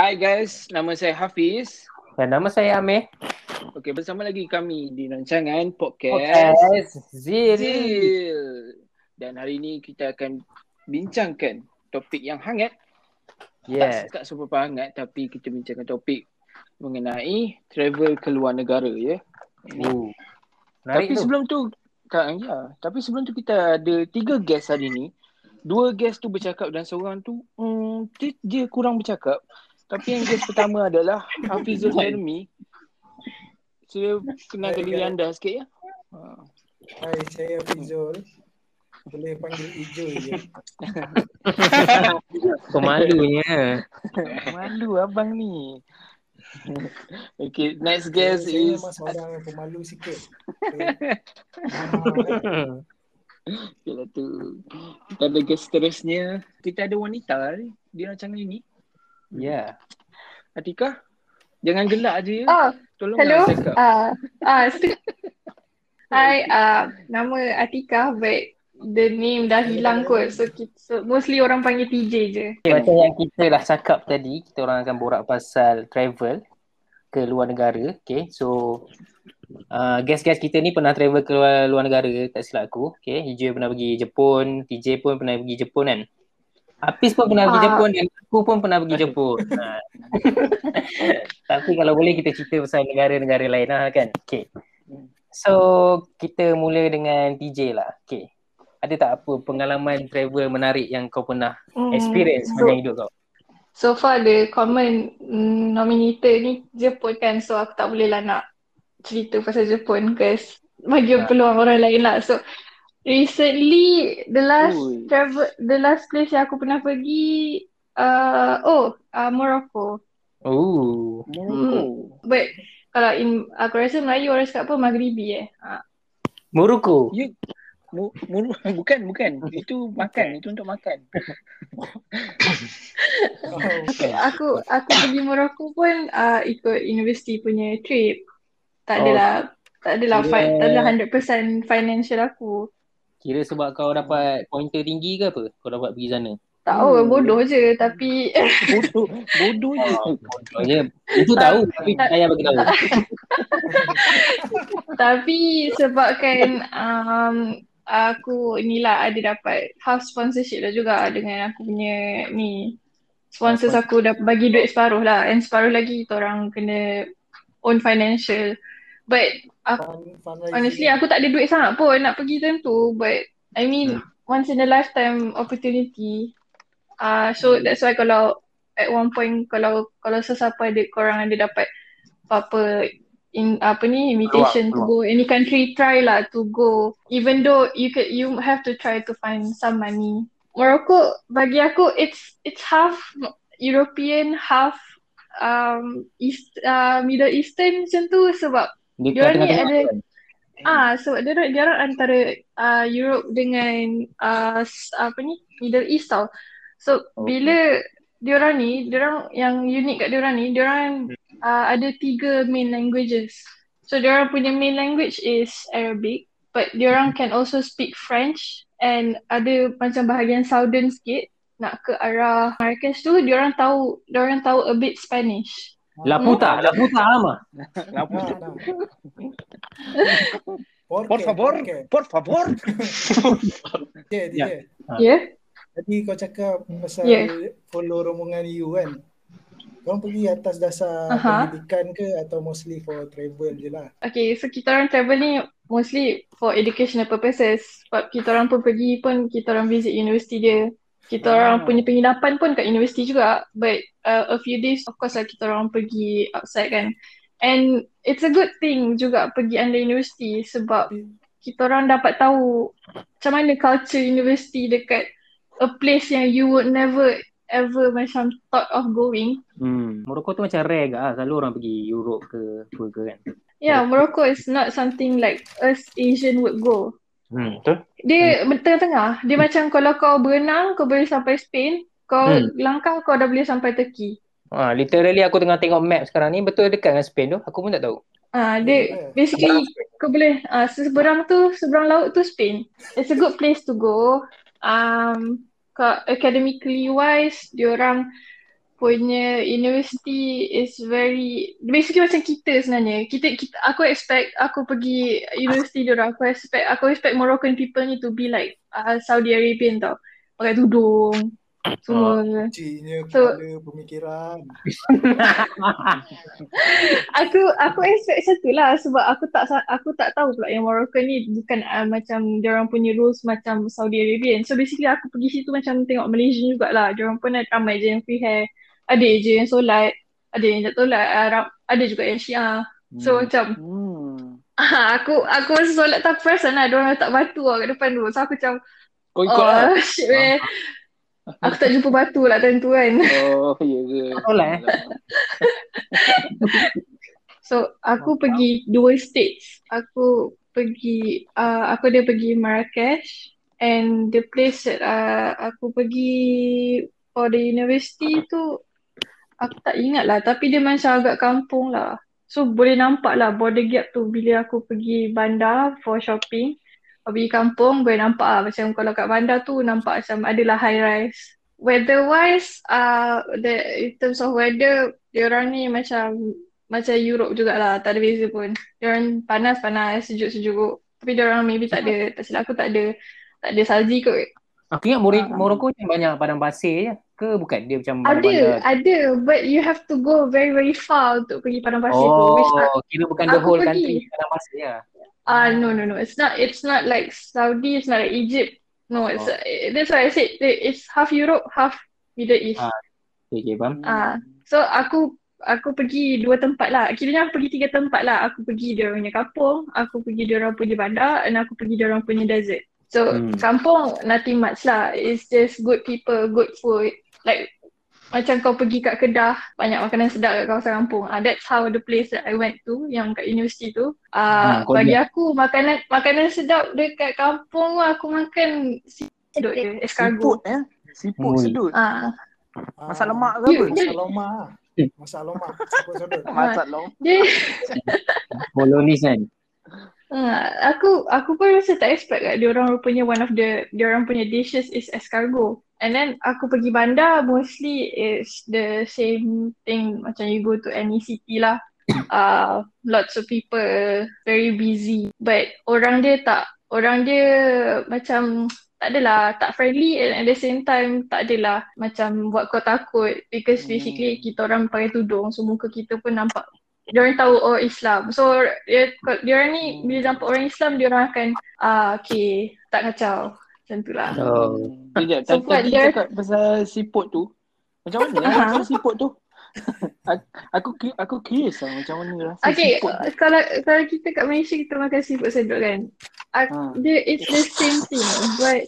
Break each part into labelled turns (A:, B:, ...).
A: Hai guys, nama saya Hafiz.
B: Dan nama saya Amir.
A: Okey, bersama lagi kami di rancangan podcast,
B: Podcast Zil.
A: Zil. Dan hari ini kita akan bincangkan topik yang hangat.
B: Yes.
A: Tak, tak super hangat tapi kita bincangkan topik mengenai travel ke luar negara ya.
B: Oh.
A: tapi
B: tu.
A: sebelum tu tak ya, tapi sebelum tu kita ada tiga guest hari ni. Dua guest tu bercakap dan seorang tu hmm, dia, dia kurang bercakap. Tapi yang guest pertama adalah Hafizul Hermi. Saya kenalkan
C: Hai,
A: diri anda sikit ya. Ha.
C: Hai, saya Fizul. Boleh panggil Ijo je.
B: Pemalunya.
A: Malu abang ni. okay, next
C: Saya,
A: guest
C: saya
A: is
C: memang seorang yang pemalu sikit. Okay. Ah,
A: okay lah tu. Kita ada guest seterusnya. Kita ada wanita ni di rancangan ini.
B: Ya.
A: Atika, jangan gelak je ya.
D: Oh,
A: Tolong
D: hello. Ah, uh, Hai, uh, nama Atika but the name dah hilang kot. So, kita, so mostly orang panggil TJ je.
B: Okay, macam yang kita dah cakap tadi, kita orang akan borak pasal travel ke luar negara. Okay, so uh, guest-guest kita ni pernah travel ke luar, luar negara, tak silap aku. Okay, Hijau pernah pergi Jepun, TJ pun pernah pergi Jepun kan. Apis pun pernah pergi
D: Ah.
B: Jepun dan aku pun pernah pergi Jepun. ha. Tapi kalau boleh kita cerita pasal negara-negara lain lah kan. Okay. So kita mula dengan TJ lah. Okay. Ada tak apa pengalaman travel menarik yang kau pernah
D: Hmm,
B: experience
D: so,
B: sepanjang hidup kau?
D: so far the common mm, nominator ni Jepun kan. So aku tak boleh lah nak cerita pasal Jepun because bagi
B: Ah.
D: peluang orang lain lah. So recently the last
A: Ui.
D: travel the last place yang aku pernah pergi uh, oh uh, Morocco.
B: Oh.
A: Morocco.
D: But kalau in, aku rasa Melayu orang cakap apa Maghribi eh. Ha.
B: Morocco.
A: Ya. Mu, mu, bukan, bukan. Itu makan. Itu untuk makan.
C: oh,
D: Aku aku pergi Morocco pun uh, ikut universiti punya trip. Tak
B: Oh.
D: adalah tak adalah
B: Kira-
D: fi- tak adalah 100% financial aku.
B: Kira sebab kau dapat pointer tinggi ke apa? Kau dapat pergi sana?
D: Tak
A: Hmm.
D: tahu bodoh je tapi
A: Bodoh. Bodoh je.
B: Oh, je. Itu tahu tapi tak payah bagi tahu.
D: tapi sebabkan um, aku inilah ada dapat half sponsorship lah juga dengan aku punya ni. Sponsors aku dah bagi duit separuh lah. And separuh lagi kita orang kena own financial. But
C: fundraising.
D: Honestly aku tak ada duit sangat pun nak pergi time tu. But I mean once in a lifetime opportunity. Uh, so that's why kalau at one point kalau kalau sesiapa ada korang ada dapat apa-apa in apa ni invitation to go any country try lah to go even though you can you have to try to find some money Morocco bagi aku it's it's half European half um East uh, Middle Eastern macam tu sebab Diorang ni ada-
B: kan?
D: Ah, so dia orang dia orang antara uh, Europe dengan uh, apa ni Middle East tau. So
B: Okay.
D: bila dia orang ni, dia orang yang unik kat dia orang ni, dia orang uh, ada tiga main languages. So dia orang punya main language is Arabic, but dia orang can also speak French and ada macam bahagian southern sikit nak ke arah Marrakesh tu dia orang tahu dia orang tahu a bit Spanish.
B: La puta, la puta ama.
C: Nah. Porque,
A: Por favor. Por favor.
B: Ya.
D: Ya? Yeah?
C: Tadi kau cakap pasal
D: Yeah.
C: follow rombongan you kan. Kau pergi atas dasar
D: Aha.
C: pendidikan ke atau mostly for travel je lah?
D: Okay, so kita orang travel ni mostly for educational purposes. Sebab kita orang pun pergi pun kita orang visit universiti dia. Kita
A: Ah.
D: orang punya penginapan pun kat universiti juga. But uh, a few days of course lah kita orang pergi outside kan. And it's a good thing juga pergi under universiti sebab kita orang dapat tahu macam mana culture universiti dekat a place yang you would never ever macam thought of going.
B: Hmm. Morocco tu macam rare ke ah. Selalu orang pergi Europe ke apa ke kan.
D: Yeah, Morocco is not something like us Asian would go.
B: Hmm, betul.
D: Dia tengah-tengah. Dia macam kalau kau berenang, kau boleh sampai Spain. Kau
B: Hmm.
D: langkah, kau dah boleh sampai Turkey.
B: Ah, literally aku tengah tengok map sekarang ni betul dekat dengan Spain tu. Aku pun tak tahu.
D: Ah, dia basically kau boleh ah seberang tu seberang laut tu Spain. It's a good place to go. Um academically wise diorang punya university is very basically macam kita sebenarnya. Kita kita aku expect aku pergi university diorang aku expect aku expect Moroccan people ni to be like uh, Saudi Arabian tau. Pakai tudung semua.
C: Ciknya
D: So-
C: kepala pemikiran.
D: aku aku expect satu lah sebab aku tak aku tak tahu pula yang Moroccan ni bukan uh, macam orang punya rules macam Saudi Arabian. So basically aku pergi situ macam tengok Malaysia jugalah. Diorang pun ada ramai je yang free hair. Ada je yang solat. Ada yang tak solat. Uh, ram- ada juga yang syiah. So macam
E: Hmm.
D: aku aku masa solat tak perasan lah. Diorang letak batu lah kat depan tu. So aku macam
E: Kau ikut lah.
D: oh shit man. Aku tak jumpa batu lah time tu kan.
E: Oh, ya ke?
B: Betul lah, eh?
D: So aku pergi dua states. Aku pergi uh, aku ada pergi Marrakesh and the place that uh, aku pergi for the university tu aku tak ingat lah tapi dia macam agak kampung lah. So boleh nampak lah border gap tu bila aku pergi bandar for shopping. Kalau pergi kampung boleh nampak lah macam kalau kat bandar tu nampak macam adalah high rise. Weather wise, uh, the, in terms of weather, diorang ni macam macam Europe jugalah, tak ada beza pun. Diorang panas-panas, sejuk-sejuk. Tapi diorang maybe tak ada, tak silap aku tak ada, tak ada salji kot.
B: Aku ingat Mori-
D: Ah.
B: Morocco macam banyak padang pasir je ke bukan dia macam
D: Ada, ada, but you have to go very very far untuk pergi padang pasir tu. Which
B: Oh, kira bukan the whole
D: pergi.
B: country padang pasir lah.
D: Ah no no no, it's not it's not like Saudi, it's not like Egypt. No, it's
B: Oh.
D: uh, that's why I said it's half Europe, half Middle East.
B: Ah. Okay, okay, faham.
D: Ah, so aku aku pergi dua tempat lah. Kiranya aku pergi tiga tempat lah. Aku pergi dia punya kampung, aku pergi dia orang punya bandar, dan aku pergi dia orang punya desert. So
B: Hmm.
D: kampung nothing much lah. It's just good people, good food. Like macam kau pergi kat Kedah, banyak makanan sedap kat kawasan kampung. Ah, that's how the place that I went to, yang kat university tu. Ah,
B: Hmm, kau
D: bagi aku makanan makanan sedap dekat kampung tu aku makan sedut je, escargot.
E: Siput eh. Siput
B: Ui.
E: sedut.
D: Ah,
E: Masak lemak ke
D: You-
E: apa?
C: Masak lemak. Masak lemak. Siapa sodot?
E: Masak lemak.
D: dia
B: Bolognese kan.
D: Uh, aku aku pun rasa tak expect kat dia orang rupanya one of the dia orang punya dishes is escargot. And then aku pergi bandar mostly is the same thing macam you go to any city lah. Uh, lots of people very busy but orang dia tak orang dia macam tak adalah tak friendly and at the same time tak adalah macam buat kau takut because basically
E: Hmm.
D: kita orang pakai tudung so muka kita pun nampak dia orang tahu oh Islam. So dia dia orang ni bila nampak orang Islam dia orang akan ah okay tak kacau. Macam tu lah.
B: Oh.
E: Sekejap,
D: So,
E: tadi
D: dia-
E: cakap pasal siput tu. Macam mana
D: Aha.
E: rasa siput tu? aku aku cu- aku curious lah macam mana rasa
D: Okay,
E: siput. tu.
D: kalau kalau kita kat Malaysia kita makan seafood sedut kan.
E: Ha.
D: dia it's the same thing but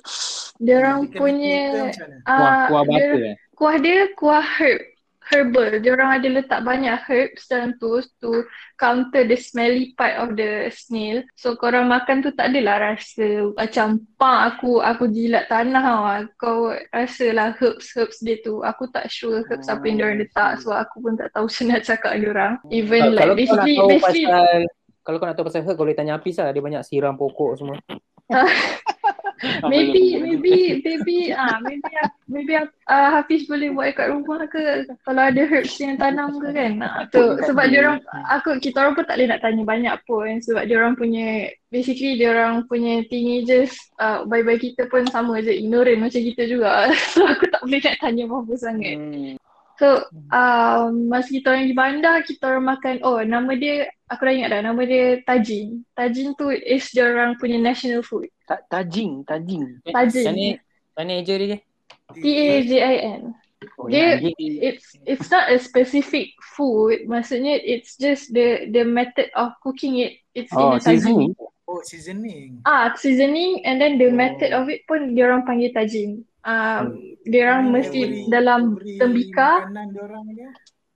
D: dia orang
C: Dia kena
D: punya
C: mana?
B: Kuah,
D: ah
B: kuah
D: dia,
B: butter eh.
D: kuah dia kuah herb herbal. Dia orang ada letak banyak herbs dalam tu to counter the smelly part of the snail. So korang makan tu tak adalah rasa macam pang aku aku jilat tanah lah. Kau rasalah herbs herbs dia tu. Aku tak sure herbs apa yang dia orang letak sebab aku pun tak tahu nak cakap dia orang. Even
B: Kalau
D: like basically basically
B: pasal kalau kau nak tahu pasal herb kau boleh tanya Apis lah. Dia banyak siram pokok semua.
D: Maybe, maybe, maybe, ah, maybe, maybe uh, Hafiz boleh buat kat rumah ke kalau ada herbs yang tanam ke kan. Ah, tu sebab dia orang, aku kita orang pun tak boleh nak tanya banyak pun sebab dia orang punya, basically dia orang punya teenagers, uh, bye-bye kita pun sama je, ignorant macam kita juga. So aku tak boleh nak tanya apa-apa sangat.
E: Hmm.
D: So, um, masa kita orang di bandar, kita orang makan, oh nama dia, aku dah ingat dah, nama dia Tajin. Tajin tu is dia orang punya national food.
E: Ta- tajing, tajing.
D: Tajin.
B: Mana mana eja dia je?
D: T-A-J-I-N.
B: Oh,
D: Dia-
B: yang dia-
D: It's it's not a specific food. Maksudnya it's just the the method of cooking it. It's
B: Oh,
D: in a tajin.
B: seasoning.
C: Oh, seasoning.
D: Ah, seasoning and then the
C: Oh.
D: method of it pun dia orang panggil tajin. Um, dia orang
C: Dia
D: mesti
C: beri-
D: dalam
C: beri
D: tembika.
C: Dia orang dia.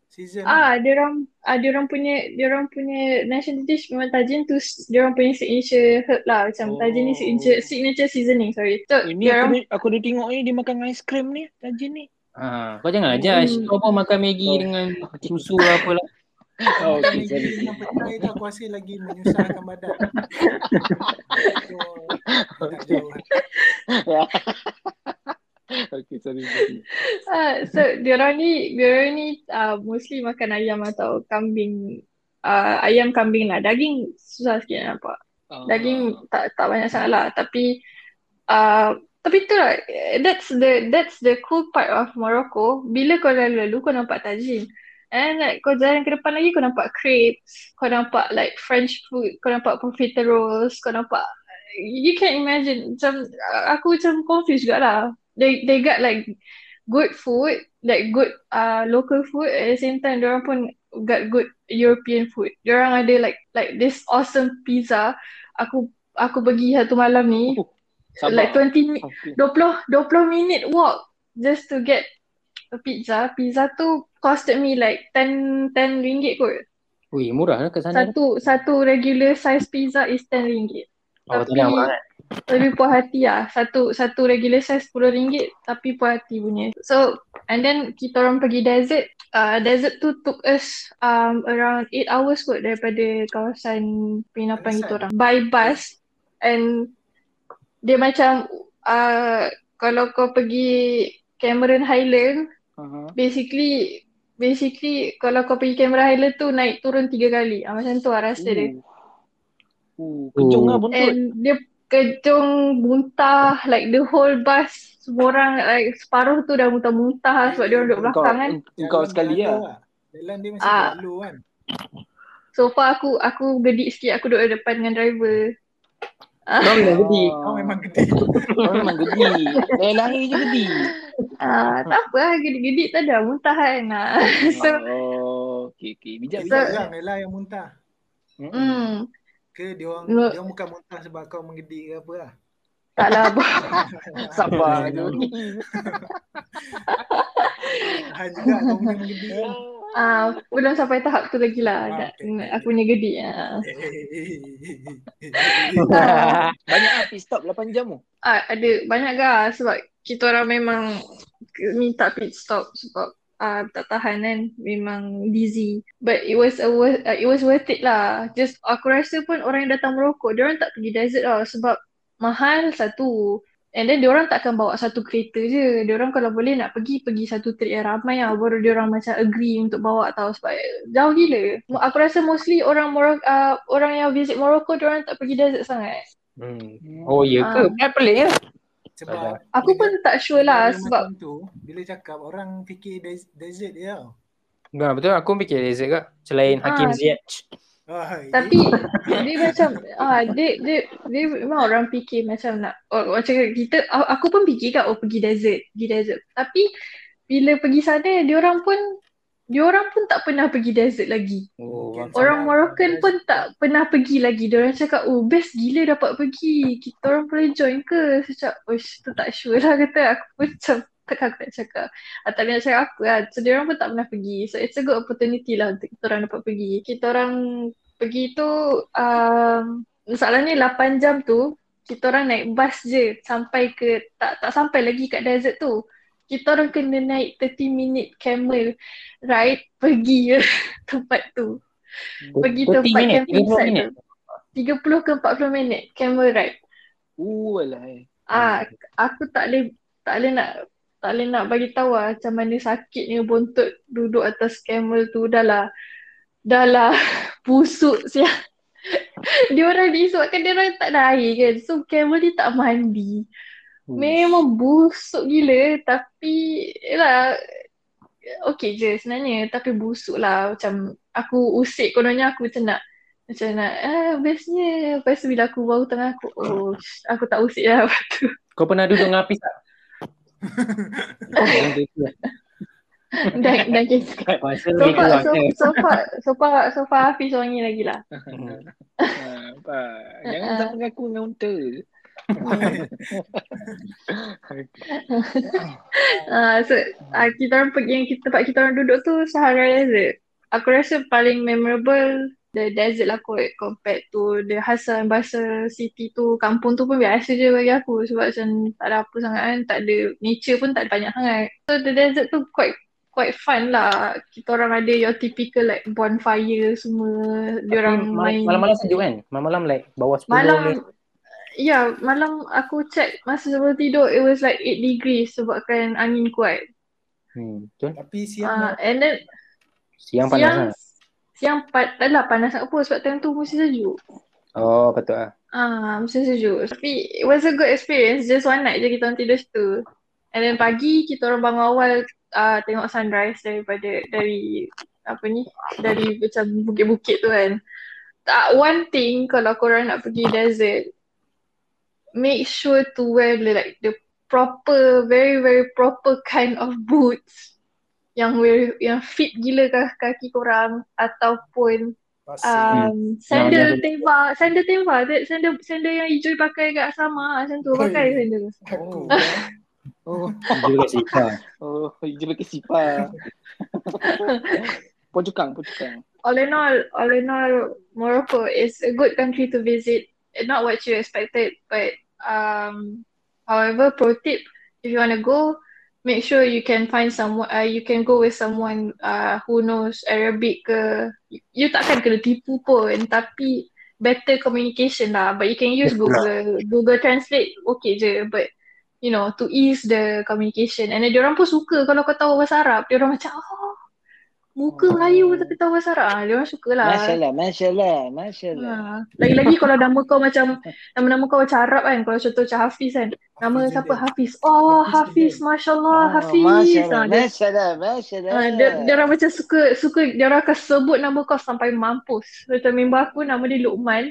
C: Season.
D: Ah, dia orang ah dia orang punya dia orang punya national dish memang tajin tu dia orang punya signature herb lah macam
C: Oh.
D: tajin ni signature signature seasoning sorry. So
E: Ini aku,
D: orang
E: ni, aku dah tengok ni dia makan ais krim ni, tajin ni.
B: Ha, kau janganlah judge.
D: Hmm.
B: Kau pun makan Maggi
E: Oh.
B: dengan susu apa lah.
E: Oh, okay, sorry.
C: dengan petai tu aku rasa lagi menyusahkan badan. So, jauh.
E: okay, sorry.
D: Ah, so diorang ni diorang ni uh, mostly makan ayam atau kambing. Uh, ayam kambing lah. Daging susah sikit nak nampak. Daging tak tak banyak sangat lah tapi uh, tapi tu lah that's the that's the cool part of Morocco. Bila kau lalu-lalu kau nampak tajin. And like kau jalan ke depan lagi kau nampak crepes. Kau nampak like French food. Kau nampak profiteroles. Kau nampak you can imagine macam aku macam confused juga lah they they got like good food like good uh local food at the same time diorang pun got good European food diorang ada like like this awesome pizza aku aku pergi satu malam ni
E: Oh,
D: like
E: sabar.
D: 20 mi-
E: Okay.
D: 20 20 minute walk just to get a pizza pizza tu costed me like 10 10 ringgit kot
B: Ui, murah lah ke sana.
D: satu satu regular size pizza is 10 ringgit
B: Oh, tak
D: tapi
B: ada murah
D: lebih puas hati lah. Satu satu regular size RM10 tapi puas hati punya. So and then kita orang pergi desert. Uh, desert tu took us um, around 8 hours kot daripada kawasan penginapan kita orang. By bus and dia macam uh, kalau kau pergi Cameron Highland
E: Uh-huh.
D: basically basically kalau kau pergi Cameron Highland tu naik turun tiga kali. Ah, macam tu lah rasa dia.
E: Uh, kejung lah buntut.
D: And dia kejung muntah like the whole bus semua orang like separuh tu dah muntah-muntah sebab dia orang duduk belakang kan.
E: engkau sekali lah.
C: Jalan dia masih
D: Ah.
C: berlalu kan.
D: So far aku aku gedik sikit aku duduk depan dengan driver.
B: Kau memang gedi.
C: Kau memang gede.
E: Kau memang gedi. Lahir-lahir je gedi.
D: Ah, tak apa lah gedik-gedik tak ada muntah kan. Ah. so
E: oh, okay, okay. Bijak,
C: Kita
E: bijak.
C: orang lah yang muntah.
E: Hmm.
C: Ke dia orang
D: No.
C: dia orang bukan muntah sebab kau menggedi ke apa lah.
D: taklah apa.
E: Sabar je.
C: Tahan juga kau punya menggedi.
D: Ah, belum sampai tahap tu lagi lah.
C: Ah, okay.
D: aku punya gedik. Ah.
E: Banyak lah pit stop 8 jam tu.
D: Ah, ada banyak gah sebab kita orang memang minta pit stop sebab ah tak tahan kan memang dizzy but it was a worth, uh, it was worth it lah. Just aku rasa pun orang yang datang Morocco dia orang tak pergi desert lah sebab mahal satu. And then dia orang takkan bawa satu kereta je. Dia orang kalau boleh nak pergi pergi satu trip yang ramai lah. Baru dia orang macam agree untuk bawa tau sebab jauh gila. Aku rasa mostly orang Morocco uh, orang yang visit Morocco dia orang tak pergi desert sangat.
B: Hmm. Oh, ya ke? Kan pelik kan?
C: Sebab
D: aku pun tak sure lah sebab
C: tu, bila cakap orang fikir des- desert je tau.
B: Enggak, betul. Aku fikir desert kak. Selain
D: Ah,
B: Hakim Ziyech.
C: Ah,
D: Tapi dia macam ah dia dia dia memang orang fikir macam nak oh, macam kita aku pun fikir kan oh pergi desert, pergi desert. Tapi bila pergi sana dia orang pun dia orang pun tak pernah pergi desert lagi.
B: Oh.
D: Orang Moroccan
C: desert-
D: pun tak pernah pergi lagi. Dia orang cakap, "Oh, best gila dapat pergi. Kita orang boleh join ke?" Saya cakap, "Uish, tu tak sure lah," kata. Aku pun macam takkan aku tak cakap. Ah, tak boleh nak cakap apa lah. So, dia orang pun tak pernah pergi. So, it's a good opportunity lah untuk kita orang dapat pergi. Kita orang pergi tu, um, masalahnya 8 jam tu, kita orang naik bas je sampai ke, tak tak sampai lagi kat desert tu. Kita orang kena naik 30 minute camel ride pergi je tempat tu. Pergi
B: 30
D: tempat
B: minit,
D: camping
B: 30
D: site
B: minit.
D: tu. 30 ke 40 minit camel ride.
E: Uh, alai.
D: Ah, aku tak boleh tak boleh nak tak boleh nak bagi tahu lah macam mana sakitnya bontot duduk atas camel tu dah lah dah lah busuk siap. dia orang ni dia orang tak ada air kan. So camel ni tak mandi. Memang busuk gila tapi yalah okey je sebenarnya tapi busuk lah macam aku usik kononnya aku macam nak macam nak ah bestnya lepas tu bila aku baru tengah aku oh aku tak usik lah lepas tu
B: Kau pernah duduk dengan Hafiz tak? Lah.
D: dan dan
B: Masa
D: so far
B: kurang
D: so, far so far so far Hafiz orang ni lagi lah
B: Hmm.
E: Ah, apa? Jangan
D: Ah.
E: sama aku dengan unta.
D: Ah, so ah, kita orang pergi yang kita, tempat kita orang duduk tu Sahara Desert. Aku rasa paling memorable the desert lah kot compared to the Hassan Basra city tu. Kampung tu pun biasa je bagi aku sebab macam tak ada apa sangat kan. Tak ada nature pun tak ada banyak sangat. So the desert tu quite quite fun lah. Kita orang ada your typical like bonfire semua. Dia orang main.
B: Malam-malam sejuk kan? Malam-malam like bawah 10
D: Malam
B: ni.
D: Ya, malam aku check masa sebelum tidur it was like 8 degrees sebabkan angin kuat.
B: Hmm, betul.
C: Tapi siang
D: Uh,
C: uh,
D: and then
B: Siang panas
D: siang
B: lah.
D: siang pa- tak lah panas sangat pun sebab time tu mesti sejuk.
B: Oh, betul lah.
D: Ah, mesti sejuk. Tapi it was a good experience. Just one night je kita orang tidur situ. And then pagi kita orang bangun awal uh, tengok sunrise daripada dari apa ni dari macam bukit-bukit tu kan. Tak one thing kalau korang nak pergi desert make sure to wear the, like the proper very very proper kind of boots yang wear, yang fit gila ke kaki korang ataupun
C: pasir.
D: um, sandal
B: Yang-
D: tembak sandal tembak that sandal sandal yang hijau pakai kat sama macam tu pakai sandal
E: Oh.
C: kan.
E: Oh,
B: Dia juga sifar.
E: oh, hijau pakai sipar. Pojukang, pojukang.
D: all in all all in all Morocco is a good country to visit not what you expected but um however pro tip if you want to go make sure you can find someone uh, you can go with someone uh, who knows Arabic ke. You takkan kena tipu pun tapi better communication lah. But you can use Google Google Translate okay je. But you know to ease the communication. And then diorang pun suka kalau kau tahu bahasa Arab. Diorang macam oh muka Melayu tapi tahu bahasa Arab ah, diorang suka lah
E: Masya Allah, Masya Allah, Masya Allah.
D: Ha. Lagi-lagi kalau nama kau macam nama-nama kau macam Arab kan. Kalau contoh macam Hafiz kan. Nama
C: Hafiz
D: siapa. Hafiz. Oh,
C: Hafiz
D: Hafiz.
C: Zidane.
D: Masya Allah,
E: Ah,
D: Hafiz.
E: Masya
D: Ha,
E: Allah,
D: dia,
E: Masya Allah, Masya Allah.
D: ha, dia, dia orang macam suka, suka, dia orang akan sebut nama kau sampai mampus. Macam member aku nama dia Luqman.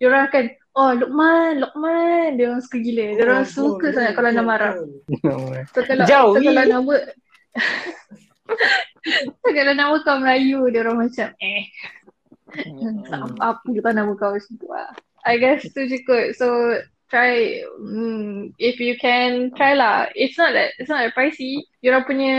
D: Dia orang akan, oh Luqman, Luqman. Dia orang suka gila. Dia orang
C: Oh,
D: suka
C: betul,
D: sangat kalau
C: betul,
D: nama Arab.
C: betul.
D: So kalau,
B: Jauh,
D: so, kalau nama so, kalau nama kau Melayu, dia orang macam eh.
E: Hmm.
D: apa kita nama kau macam tu lah. I guess tu je kot. So try mm, if you can try lah. It's not that it's not that pricey. Diorang punya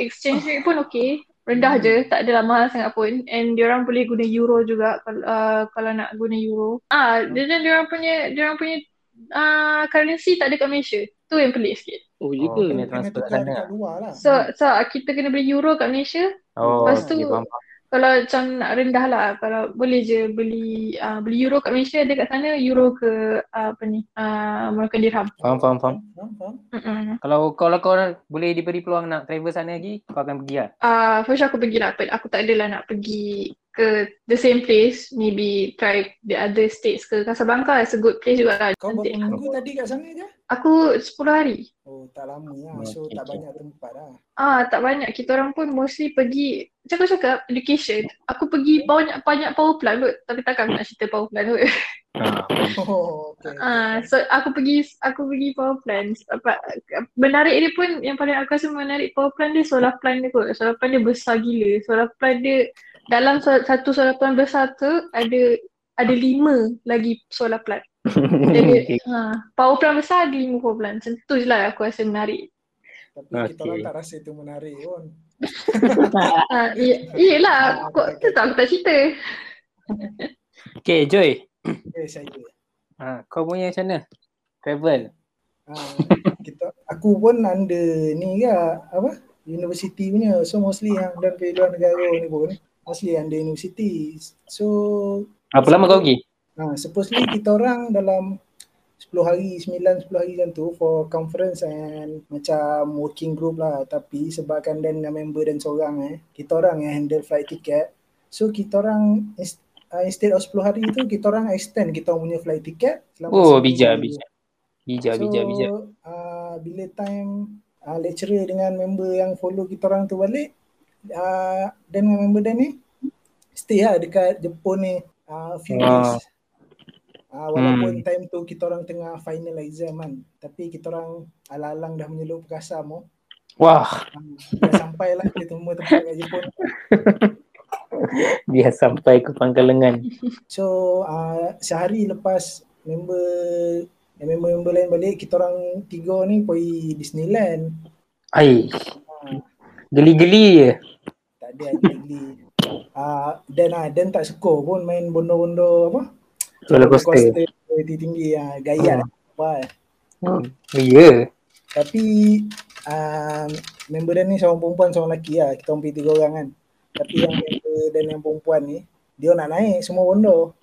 D: exchange rate pun okay. Rendah je, tak adalah mahal sangat pun. And diorang boleh guna euro juga kalau uh, kalau nak guna euro. Ah, dan diorang punya diorang punya uh, currency tak ada kat Malaysia. Tu yang pelik sikit.
E: Oh, ya
B: Oh,
E: ke?
B: kena
C: Kena
B: transfer kat
C: tukar
B: sana.
C: lah.
D: So so kita kena beli euro kat Malaysia.
B: Oh,
D: Lepas tu-
B: okay.
D: Kalau macam nak rendah lah, kalau boleh je beli uh, beli euro kat Malaysia ada kat sana euro ke uh, apa ni uh, Moroccan dirham.
B: Faham, faham, faham.
C: Faham?
D: Mm-mm.
B: Kalau kalau kau boleh diberi peluang nak travel sana lagi, kau akan pergi lah.
D: Uh, sure aku pergi lah, aku tak adalah nak pergi ke the same place, maybe try the other states ke Casablanca is a good place juga lah.
C: Kau berapa minggu tadi kat sana je?
D: Aku 10 hari.
C: Oh, tak lama lah. So,
B: Okay,
C: tak banyak tempat lah.
D: Ah, tak banyak. Kita orang pun mostly pergi cakap-cakap education. Aku pergi banyak-banyak power plant kot, tapi takkan aku nak cerita power plant kot.
B: Ha.
C: Oh, okay.
D: Ah, so aku pergi aku pergi power plant. Apa menarik dia pun yang paling aku rasa menarik power plant dia solar plant dia kot. Solar plant dia besar gila. Solar plant dia dalam satu solar plant besar tu ada ada lima lagi solar plant. Jadi
B: Okay.
D: ha, power plant besar ada lima power plant. Macam tu je lah aku rasa menarik.
C: Tapi kita
B: Okay.
C: orang tak rasa tu menarik pun.
D: Ah, iya, iyalah, kok tu tak aku tak cerita.
B: Okay, Joy.
C: Eh, saya.
B: Ha, kau punya macam mana? Travel.
C: Ah, kita, aku pun under ni ke, apa? University punya. So, mostly yang dari luar negara ni pun. Mostly under university. So,
B: Berapa lama kau pergi?
C: Ha, supposedly kita orang dalam 10 hari, 9, 10 hari macam tu for conference and macam working group lah. Tapi sebabkan dan member dan seorang eh, kita orang yang handle flight ticket. So kita orang uh, instead of 10 hari tu kita orang extend kita orang punya flight ticket.
B: Oh,
C: seminggu.
B: bijak, bijak. Bijak,
C: so,
B: bijak, bijak.
C: Uh, bila time uh, lecturer dengan member yang follow kita orang tu balik uh, dan member dan ni stay lah dekat Jepun ni uh, few days. Uh, walaupun hmm. time tu kita orang tengah final exam kan. Tapi kita orang alang-alang dah menyeluk perkasam oh.
B: Wah,
C: Uh, dah sampai lah ke semua tempat kat Jepun.
B: dia sampai ke pangkal lengan.
C: So uh, sehari lepas member yang member-member lain balik, kita orang tiga ni pergi Disneyland.
B: Ai,
C: Uh,
B: geli-geli je.
C: Ada actually. Uh, dan ah Dan tak suka pun main bondo-bondo apa?
B: Roller coaster.
C: tinggi-tinggi ah gaya
B: Hmm.
C: lah. Apa, eh.
B: Hmm. Ya.
C: Tapi uh, member dan ni seorang perempuan seorang lelaki lah. Kita orang tiga orang kan. Tapi yang member dan yang perempuan ni dia nak naik semua bondo.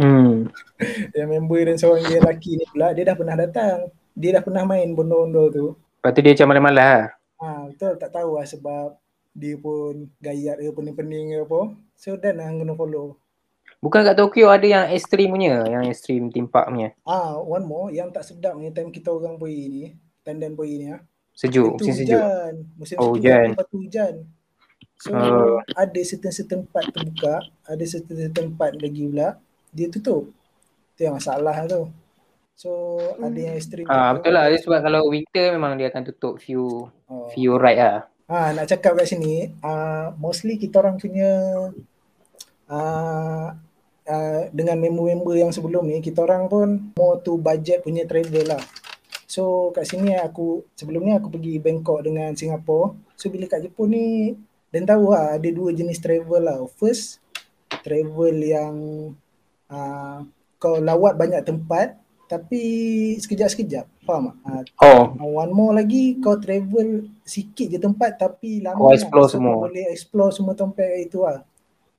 B: Hmm.
C: Yang member dan seorang dia lelaki ni pula dia dah pernah datang. Dia dah pernah main bondo-bondo tu.
B: Lepas tu dia macam malas-malas lah.
C: Ha, betul tak tahu lah sebab dia pun gayat ke pening-pening ke apa. So dan lah kena follow.
B: Bukan kat Tokyo ada yang ekstrim punya, yang ekstrim timpak punya.
C: Ah, one more yang tak sedap ni time kita orang pergi ni, time dan pergi ni ah.
B: Sejuk,
C: Itu
B: musim sejuk.
C: hujan. Musim
B: Oh,
C: sejuk
B: hujan.
C: lepas tu hujan. So
B: Oh.
C: ada certain-certain part terbuka, ada certain-certain part lagi pula dia tutup. Tu yang masalah tu. So ada yang ekstrim.
B: Ah
C: tu.
B: betul lah, dia sebab kalau winter memang dia akan tutup few
C: Oh.
B: few ride lah.
C: Ha, nak cakap kat sini, uh, mostly kita orang punya uh, uh, dengan member-member yang sebelum ni, kita orang pun more to budget punya travel lah. So kat sini aku, sebelum ni aku pergi Bangkok dengan Singapore. So bila kat Jepun ni, dan tahu lah ada dua jenis travel lah. First, travel yang uh, kau lawat banyak tempat tapi sekejap-sekejap. Faham tak? Uh,
B: Oh,
C: Uh, one more lagi kau travel sikit je tempat tapi lama
B: Kau explore
C: so,
B: semua.
C: Boleh explore semua tempat itu lah.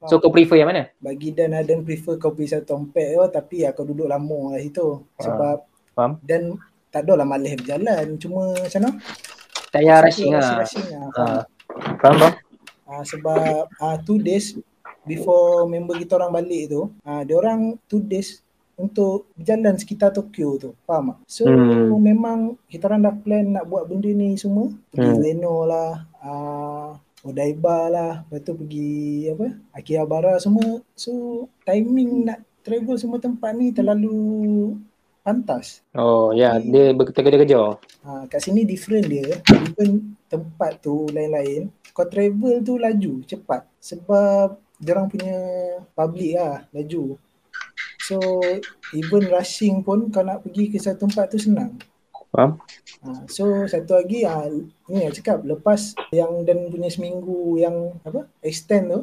B: so kau prefer yang mana?
C: Bagi Dan Adan prefer kau pergi satu tempat tu tapi ya, kau duduk lama lah situ. Sebab
B: Faham?
C: Dan tak ada lah malas berjalan. Cuma macam mana?
B: Tak payah rushing lah.
C: Rushing lah. Faham?
B: Ah. Faham faham?
C: Ah, sebab ah, two days before member kita orang balik tu, ah, dia orang two days untuk berjalan sekitar Tokyo tu. Faham tak? So
B: Hmm.
C: memang kita orang dah plan nak buat benda ni semua. Pergi
B: Hmm.
C: Ueno lah, ah, Odaiba lah, lepas tu pergi apa? Akihabara semua. So timing nak travel semua tempat ni terlalu pantas.
B: Oh ya, dia berkejar-kejar.
C: Ha, kat sini different dia. Even tempat tu lain-lain. Kau travel tu laju, cepat. Sebab orang punya public lah, laju. So, even rushing pun kau nak pergi ke satu tempat tu senang.
B: Faham?
C: Ha, so, satu lagi, ha, ni aku cakap, lepas yang dan punya seminggu yang apa extend tu,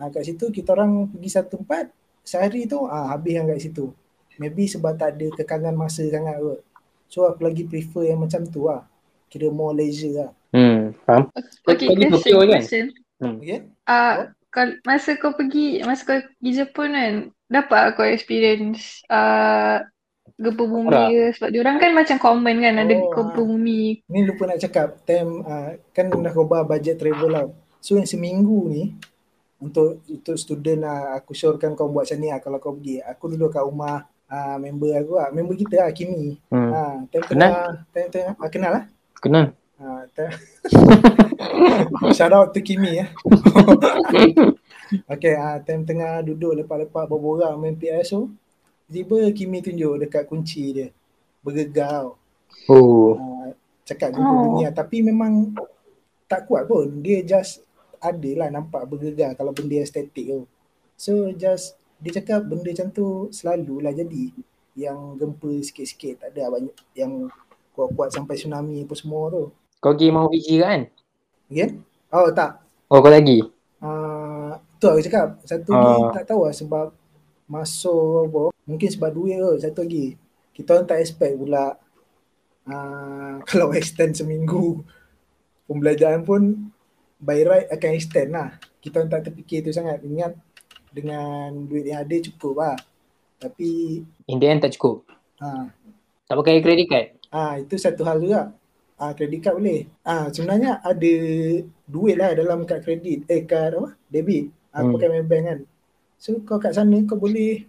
C: ha, kat situ kita orang pergi satu tempat, sehari tu ha, habis yang kat situ. Maybe sebab tak ada kekangan masa sangat kot. So, aku lagi prefer yang macam tu lah. Kira more leisure lah.
B: Hmm, faham?
D: Okay, question,
B: Tokyo kan?
D: question.
C: Okay?
D: Ah, kal- masa kau pergi, masa kau pergi Jepun kan, dapat kau experience uh, gempa bumi
B: Tak.
D: ke? Sebab diorang kan macam common kan ada
C: Oh,
D: gempa bumi.
C: Ni lupa nak cakap. Time, uh, kan dah khabar budget travel lah. So, yang seminggu ni, untuk untuk student lah, aku syorkan kau buat macam ni lah kalau kau pergi. Aku duduk kat rumah uh, member aku lah. Member kita lah, Kimi.
B: Hmm.
C: Ha, time
B: Kenal?
C: tengah, time tengah, ah, kenal lah.
B: Kenal?
C: Ha. Shout out to Kimi ya. okay, ha, time tengah duduk lepak-lepak berborang main PS tu, tiba Kimi tunjuk dekat kunci dia. Bergegar tau.
B: Oh.
C: Ha, cakap jumpa
D: Oh.
C: dunia tapi memang tak kuat pun. Dia just ada lah nampak bergegar kalau benda yang statik tu. So just dia cakap benda macam tu selalulah jadi. Yang gempa sikit-sikit tak ada banyak yang kuat-kuat sampai tsunami apa semua tu.
B: Kau pergi mau Fiji kan?
C: Again? Oh tak.
B: Oh kau lagi?
C: Uh, tu aku cakap. Satu
B: Ah.
C: lagi tak tahu lah sebab masuk apa. Mungkin sebab duit kot. Satu lagi. Kita orang tak expect pula uh, kalau extend seminggu pembelajaran pun by right akan extend lah. Kita orang tak terfikir tu sangat. Ingat dengan duit yang ada cukup lah. Tapi
B: In the end tak cukup.
C: uh,
B: Tak pakai credit card?
C: Ah itu satu hal juga. Ah credit card boleh. Ah sebenarnya ada duit lah dalam kad kredit. Eh kad apa? Debit. Ah,
B: Hmm.
C: Pakai Maybank kan. So kau kat sana kau boleh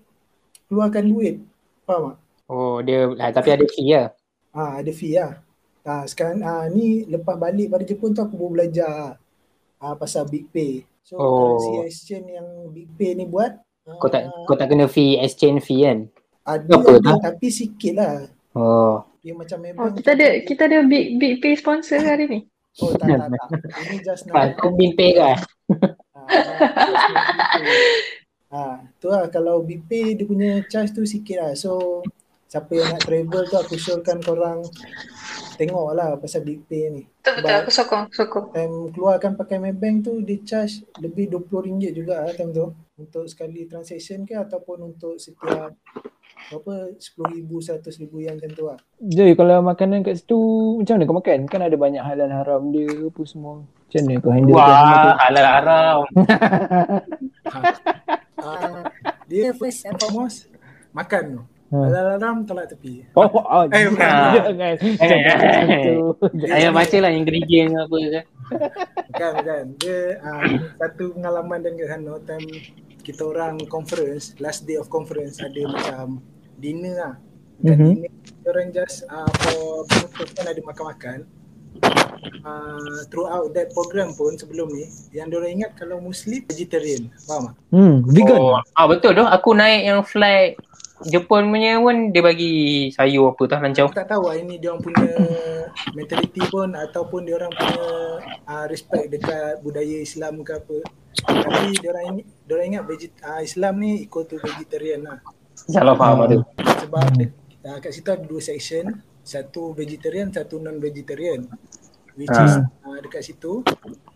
C: keluarkan duit. Faham tak?
B: Oh dia ah, tapi ada fee lah.
C: Ah ada fee lah. Ah sekarang ah ni lepas balik pada Jepun tu aku baru belajar ah pasal Big Pay. So
B: Oh.
C: currency exchange yang Big Pay ni buat
B: Kau tak
C: ah,
B: kau tak kena fee exchange fee kan?
C: ada, ada
B: tak?
C: tapi sikit lah.
B: Oh.
C: Dia macam
D: Oh,
C: Maybank.
D: kita ada kita ada big big pay sponsor hari ni.
C: Oh tak tak tak. Ini just
B: Ah,
C: nak
B: bin pay kan?
C: Ah, tu lah kalau BP dia punya charge tu sikit lah. So siapa yang nak travel tu aku syorkan korang tengok lah pasal BP ni.
D: Betul betul aku sokong sokong.
C: Time keluarkan pakai Maybank tu dia charge lebih RM20 juga lah time tu. Untuk sekali transaction ke ataupun untuk setiap berapa 10,000 100,000 yang macam tu lah.
A: Jadi kalau makanan kat situ macam mana kau makan? Kan ada banyak halal haram dia apa semua. Macam mana kau handle
B: Wah, halal haram.
C: Uh, dia first and foremost makan tu.
A: Ha.
C: Halal-haram tolak tepi.
A: Oh, oh,
C: Eh, bukan.
A: jangan. Tu.
B: Ayah baca lah ingredient apa kan.
C: Bukan, bukan. Dia uh, satu pengalaman kat sana time kita orang conference, last day of conference ada macam dinner lah. Bukan
A: Mhm.
C: dinner, kita orang just uh, for penutup kan ada makan-makan. Uh, throughout that program pun sebelum ni, yang diorang ingat kalau Muslim, vegetarian. Faham tak?
A: Hmm, vegan.
B: Oh, ah betul tu. Aku naik yang flight Jepun punya pun dia bagi sayur apa tah lancau.
C: Aku tak tahu lah ini diorang punya mentality pun ataupun diorang punya uh, respect dekat budaya Islam ke apa. Tapi diorang, ingat- diorang ingat veget, uh, Islam ni equal to vegetarian lah.
B: Salah faham tu.
C: Sebab de, uh, kat situ ada dua section. Satu vegetarian, satu non-vegetarian. Which
B: Ah.
C: is uh, dekat situ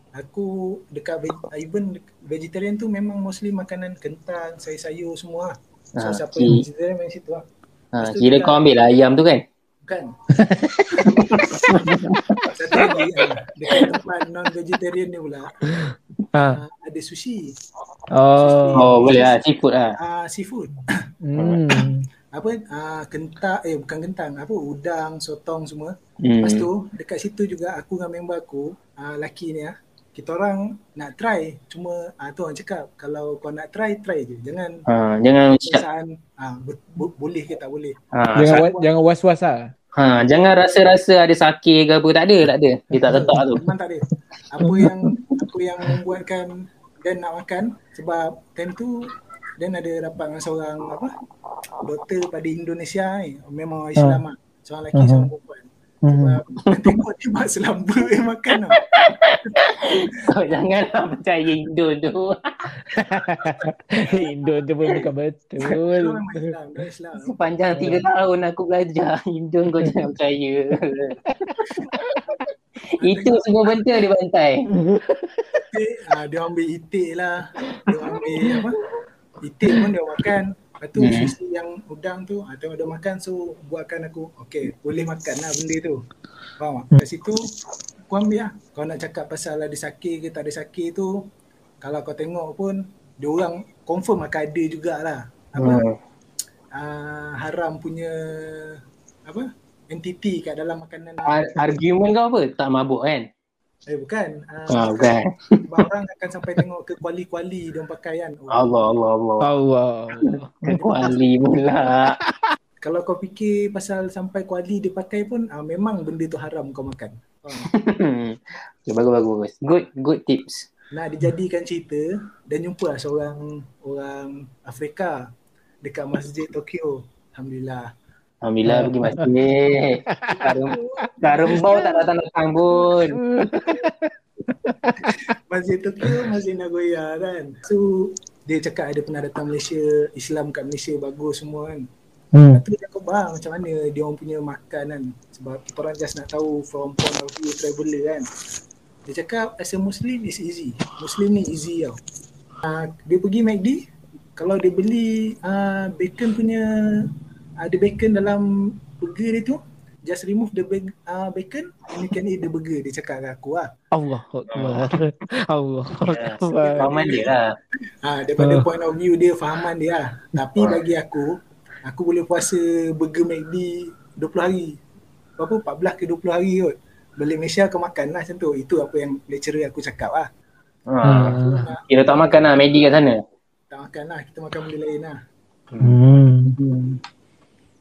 C: aku dekat ve- even vegetarian tu memang mostly makanan kentang, sayur-sayur semua lah. So
B: Ah,
C: siapa
B: ki-
C: yang vegetarian main situ lah.
B: Ha, kira kau ambil lah ayam tu kan?
C: Bukan. Satu lagi uh, dekat tempat non-vegetarian ni pula
A: Ha.
C: uh, ada sushi.
A: Oh.
B: Oh, boleh lah. Seafood lah.
C: Uh, seafood.
A: Hmm.
C: Apa uh, kentang eh bukan kentang, apa udang, sotong semua.
B: Hmm.
C: Lepas tu dekat situ juga aku dengan member aku, uh, laki ni ah, kita orang nak try. Cuma ah tu orang cakap kalau kau nak try try je. Jangan
B: Ha, jangan
C: perasaan ah bo- bo- boleh ke tak boleh.
B: Ha,
A: Jangan wa- jangan was-was lah.
B: ha, jangan rasa-rasa ada sakit ke apa. Tak ada, tak ada. Dia tak letak tu.
C: Memang tak ada. Apa yang yang membuatkan Dan nak makan sebab time tu Dan ada rapat dengan seorang apa doktor pada Indonesia ni. Memang orang Islam ah. Seorang lelaki,
A: Mhm.
C: seorang perempuan.
A: Hmm.
C: Sebab dia tengok dia buat selamba yang makan tau.
B: Kau janganlah percaya Indon tu.
A: Indo tu pun bukan betul.
C: Islam, Islam.
B: Sepanjang tiga tahun aku belajar Indon kau jangan percaya. Itu semua benda dia bantai.
C: Itik, ah, dia ambil itik lah. Dia ambil apa? Itik pun dia makan. Lepas tu
B: Hmm.
C: sushi yang udang tu, ah, tengok dia makan so buatkan aku, okay boleh makan lah benda tu. Faham tak? Kat situ aku ambil lah. Kau nak cakap pasal ada sakit ke tak ada sakit tu, kalau kau tengok pun, dia orang confirm akan ada jugalah. Apa?
B: Hmm.
C: Ah, haram punya apa? Entity kat dalam makanan.
B: Ar- argument kau apa? Tak mabuk kan?
C: Eh bukan. Ah,
B: Ah, bukan.
C: Sebab orang akan sampai tengok ke kuali-kuali dia orang pakai kan. Oh,
B: Allah, Allah, Allah.
A: Allah.
B: Kuali pula.
C: Kalau kau fikir pasal sampai kuali dia pakai pun ah, memang benda tu haram kau makan. Oh.
B: okay, bagus, bagus, bagus. Good, good tips.
C: Nak dijadikan cerita dan jumpa lah seorang orang Afrika dekat masjid Tokyo. Alhamdulillah.
B: Alhamdulillah pergi masjid. Karem, karembau tak datang-datang pun.
C: Masjid Tokyo, Masjid Nagoya kan. So dia cakap ada pernah datang Malaysia, Islam kat Malaysia bagus semua kan.
A: Hmm.
C: Lepas tu dia kau faham macam mana dia orang punya makan kan. Sebab kita orang just nak tahu from point of view traveller kan. Dia cakap as a Muslim is easy. Muslim ni easy tau. Uh, dia pergi McD, kalau dia beli uh, bacon punya, ada bacon dalam burger dia tu, just remove the bag, uh, bacon and you can eat the burger. Dia cakap kat aku lah.
A: Allah Akbar. Allah
B: Ya,
A: Akbar.
B: Paman dia lah.
C: Ha, daripada
A: Ah.
C: point of view dia, fahaman dia lah. Tapi bagi aku, aku boleh puasa burger McD 20 hari. Berapa? 14 ke 20 hari kot. Balik Malaysia kau makan lah macam tu. Itu apa yang lecturer aku cakap lah.
B: Ha.
A: Hmm.
B: Kira tak makan lah Medi kat sana.
C: Tak makan lah, kita makan benda lain lah.
A: Hmm.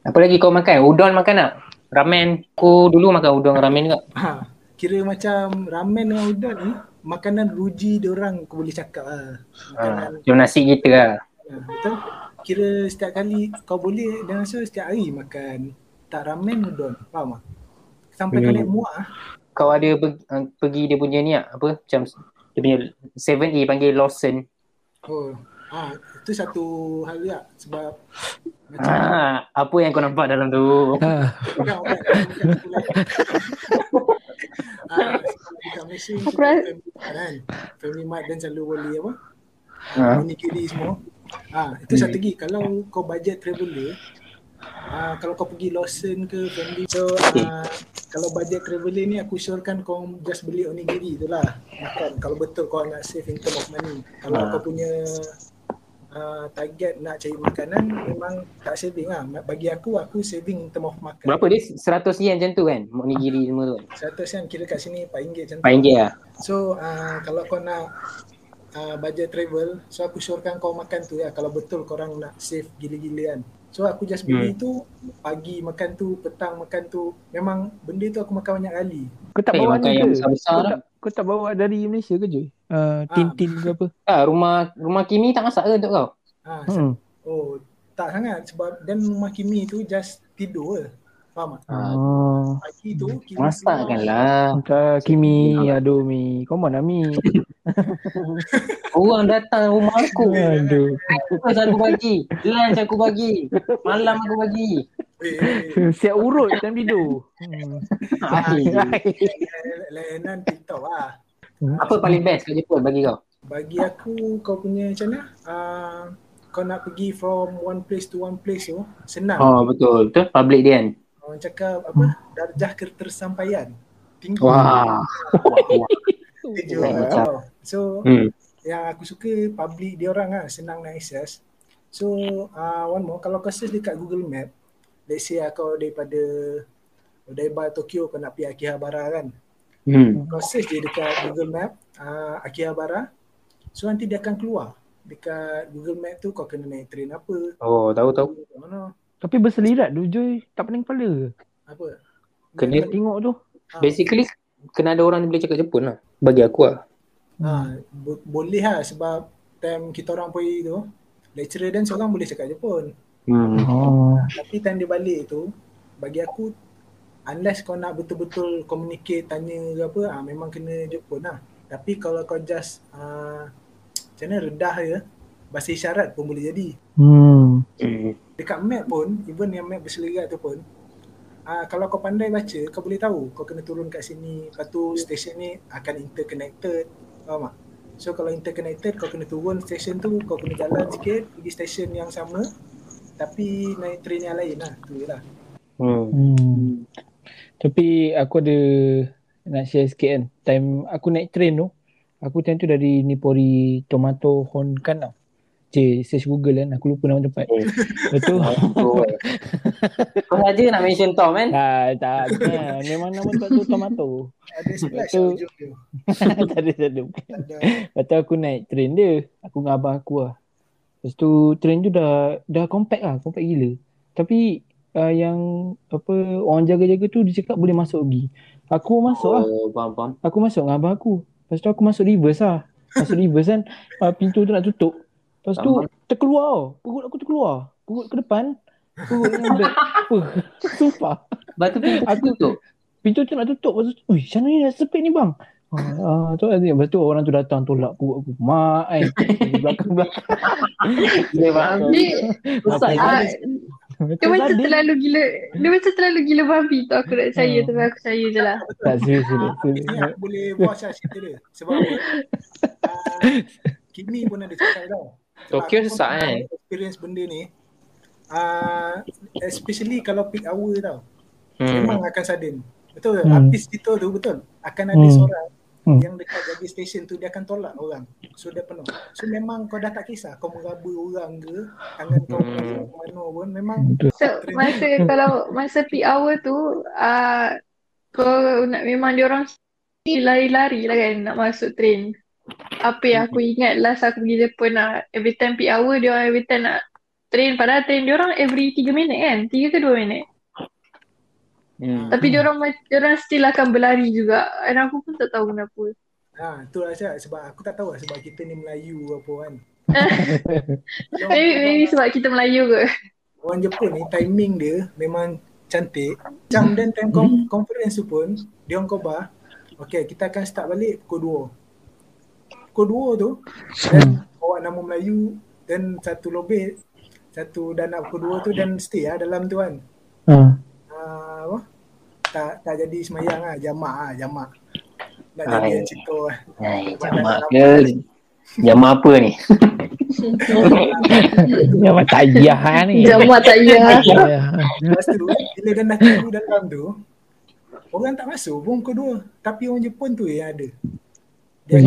B: Apa lagi kau makan? Udon makan tak? Ramen. Aku dulu makan udon ramen juga.
C: Ha, kira macam ramen dengan udon ni, makanan ruji orang aku boleh cakap lah. Makanan,
B: Ha. Macam nasi kita lah.
C: ha, betul? Kira setiap kali kau boleh dan rasa setiap hari makan tak ramen udon. Faham tak? Sampai kau
B: Hmm.
C: naik muak ah.
B: Kau ada pergi, pergi dia punya ni? Apa? Macam dia punya 7A panggil Lawson.
C: Oh, ah itu satu hal juga sebab macam
B: Ha, apa yang kau nampak dalam tu?
A: Ha.
C: bukan bukan bukan lagi. ah, sebab dekat Malaysia kita kan. Family mart dan selalu boleh apa?
B: Ha.
C: Ha. Onigiri semua. Ah, itu satu lagi kalau kau budget traveller, uh, kalau kau pergi Lawson ke family so
B: Okay.
C: uh, kalau budget travelling ni aku syorkan kau just beli onigiri tu lah makan kalau betul kau nak save in term of money kalau
B: Ah.
C: kau punya uh, target nak cari makanan memang tak saving lah bagi aku aku saving in term of makan
B: Berapa dia? 100 yen macam tu kan? Onigiri semua tu.
C: 100 kan kira kat sini RM4 macam tu
B: RM4 lah.
C: So uh, kalau kau nak uh, budget travel, so aku syorkan kau makan tu ya kalau betul korang nak save gila-gila kan. So aku just beli
B: Hmm.
C: tu pagi makan tu, petang makan tu. Memang benda tu aku makan banyak kali.
A: Kau tak
B: Eh,
A: bawa
B: makan
A: ni
B: yang
A: ke?
B: besar-besar
A: Kau
B: lah.
A: tak, kau tak bawa dari Malaysia ke je? Uh, tin-tin ke apa?
B: Ah, rumah rumah Kimi tak masak ke untuk kau?
C: Ha,
A: Hmm.
C: Oh, tak sangat sebab dan rumah Kimi tu just tidur je. Faham tak?
A: Oh.
C: Pagi tu
B: lah.
A: Entah Kimi, aduh Mi. Come on lah Mi.
B: Orang datang rumah aku.
A: Aduh.
B: Breakfast aku bagi. Lunch aku bagi. Malam aku bagi.
C: Eh,
A: Siap urut time tidur. Hmm.
C: eh, layanan TikTok lah.
B: Apa paling best kat Jepun bagi kau?
C: Bagi aku kau punya macam mana? Uh, kau nak pergi from one place to one place tu senang.
B: Oh betul. Tu public dia kan?
C: Orang cakap apa? Darjah ketersampaian. Tinggi.
B: Wah.
C: Lah
B: macam.
C: tau. So
B: Hmm.
C: yang aku suka public dia orang lah senang nak access. So uh, one more kalau kau search dekat Google Map, let's say lah kau daripada Odaiba Tokyo kau nak pergi Akihabara kan.
B: Hmm.
C: Kau search je dekat Google Map uh, Akihabara. So nanti dia akan keluar dekat Google Map tu kau kena naik train apa.
B: Oh tahu tahu.
C: Mana
A: Tapi berselirat tu Joy. Tak pening kepala ke?
C: apa.
B: Kena-
A: Nak tengok tu.
C: Ah,
B: Basically kena ada orang yang boleh cakap Jepun lah. Bagi aku lah.
C: Ha, bo- boleh lah sebab time kita orang pergi tu lecturer dan seorang boleh cakap Jepun.
B: Hmm.
A: Oh.
C: Tapi time dia balik tu bagi aku unless kau nak betul-betul communicate tanya ke apa ah memang kena Jepun lah. Tapi kalau kau just uh, macam mana redah je bahasa isyarat pun boleh jadi.
A: Hmm.
B: Hmm.
C: Dekat map pun even yang map berselirat tu pun uh, kalau kau pandai baca kau boleh tahu kau kena turun kat sini lepas tu stesen ni akan interconnected faham tak? So kalau interconnected kau kena turun stesen tu kau kena jalan sikit pergi stesen yang sama tapi naik train yang lain lah tu je lah.
B: Hmm.
A: Hmm. Tapi aku ada nak share sikit kan. Time aku naik train tu, aku time tu dari Nipori Tomato Honkan tau. Cik, search Google kan. Aku lupa nama tempat.
B: Hmm.
A: Lepas tu,
B: Oh. Kau saja nak mention Tom kan?
A: tak, tak, kan. Memang nama tempat tu Tomato.
C: Ada splash
A: Tu- tak ada, tak ada. Bukan.
C: Tak ada.
A: Lepas tu aku naik train dia. Aku dengan abang aku lah. Lepas tu train tu dah dah compact lah. Compact gila. Tapi uh, yang apa orang jaga-jaga tu dia cakap boleh masuk lagi. Aku masuk lah.
B: Oh, faham faham.
A: Aku masuk dengan abang aku. Lepas tu aku masuk reverse lah. Masuk reverse kan. Uh, pintu tu nak tutup. Lepas tu
B: Sama.
A: terkeluar tau. Perut aku terkeluar. Perut ke depan. Perut yang back. Apa? Sumpah.
B: Lepas tu pintu
A: Aku-
B: tutup.
A: Pintu tu nak tutup. Lepas tu, ui, macam mana ni nak sepit ni bang? Ah, tu lepas tu orang tu datang tolak perut aku. Mak kan. Belakang-belakang.
B: Dia faham.
D: Dia,
A: Apa?
D: ah,
A: Macam
D: dia macam
A: tadi.
D: terlalu gila. Dia macam terlalu gila babi tu aku nak percaya
A: Hmm.
D: tapi aku percaya je lah.
A: Tak serius.
C: Ah, aku boleh lah cerita dia. Sebab apa? Uh, Kimi pun ada cakap tau.
B: Tokyo susah,
C: pernah
B: eh?
C: Experience benda ni. Uh, especially kalau peak hour tau.
B: Hmm.
C: Memang akan sudden. Betul
A: Hmm.
C: hmm. Artis kita tu betul. Akan ada
A: Hmm.
C: seorang
A: Hmm.
C: yang dekat jaga stesen tu dia akan tolak orang. So dia penuh. So memang kau dah tak kisah kau meraba orang ke, tangan kau
B: Hmm.
C: ke mana pun memang
D: So masa kalau masa peak hour tu uh, kau nak memang dia orang lari-lari lah kan nak masuk train. Apa yang aku ingat last aku pergi Jepun lah. Every time peak hour dia orang every time nak train. Padahal train dia orang every 3 minit kan. 3 ke 2 minit.
B: Hmm.
D: Tapi dia orang dia orang still akan berlari juga. Dan aku pun tak tahu kenapa.
C: ha tu lah Syah. sebab aku tak tahu lah sebab kita ni Melayu apa kan.
D: Maybe, maybe sebab kita Melayu ke.
C: orang Jepun ni timing dia memang cantik. Jam dan time con- conference tu pun dia orang khabar okay kita akan start balik pukul 2. Pukul 2 tu dan bawa nama Melayu dan satu lebih satu dan nak pukul 2 tu dan stay lah dalam tu kan. Uh, apa? Tak tak jadi semayang lah, jamak lah, jamak. Nak
B: Ah,
C: jadi
B: ya.
C: yang cerita lah.
B: Hai, jamak ke? Jama apa ni?
A: Yang tak ayah ni.
D: Ya.
A: Ya.
C: Lepas tu bila dah nak dalam tu orang tak masuk pun pukul dua. Tapi orang Jepun tu yang ada. Dia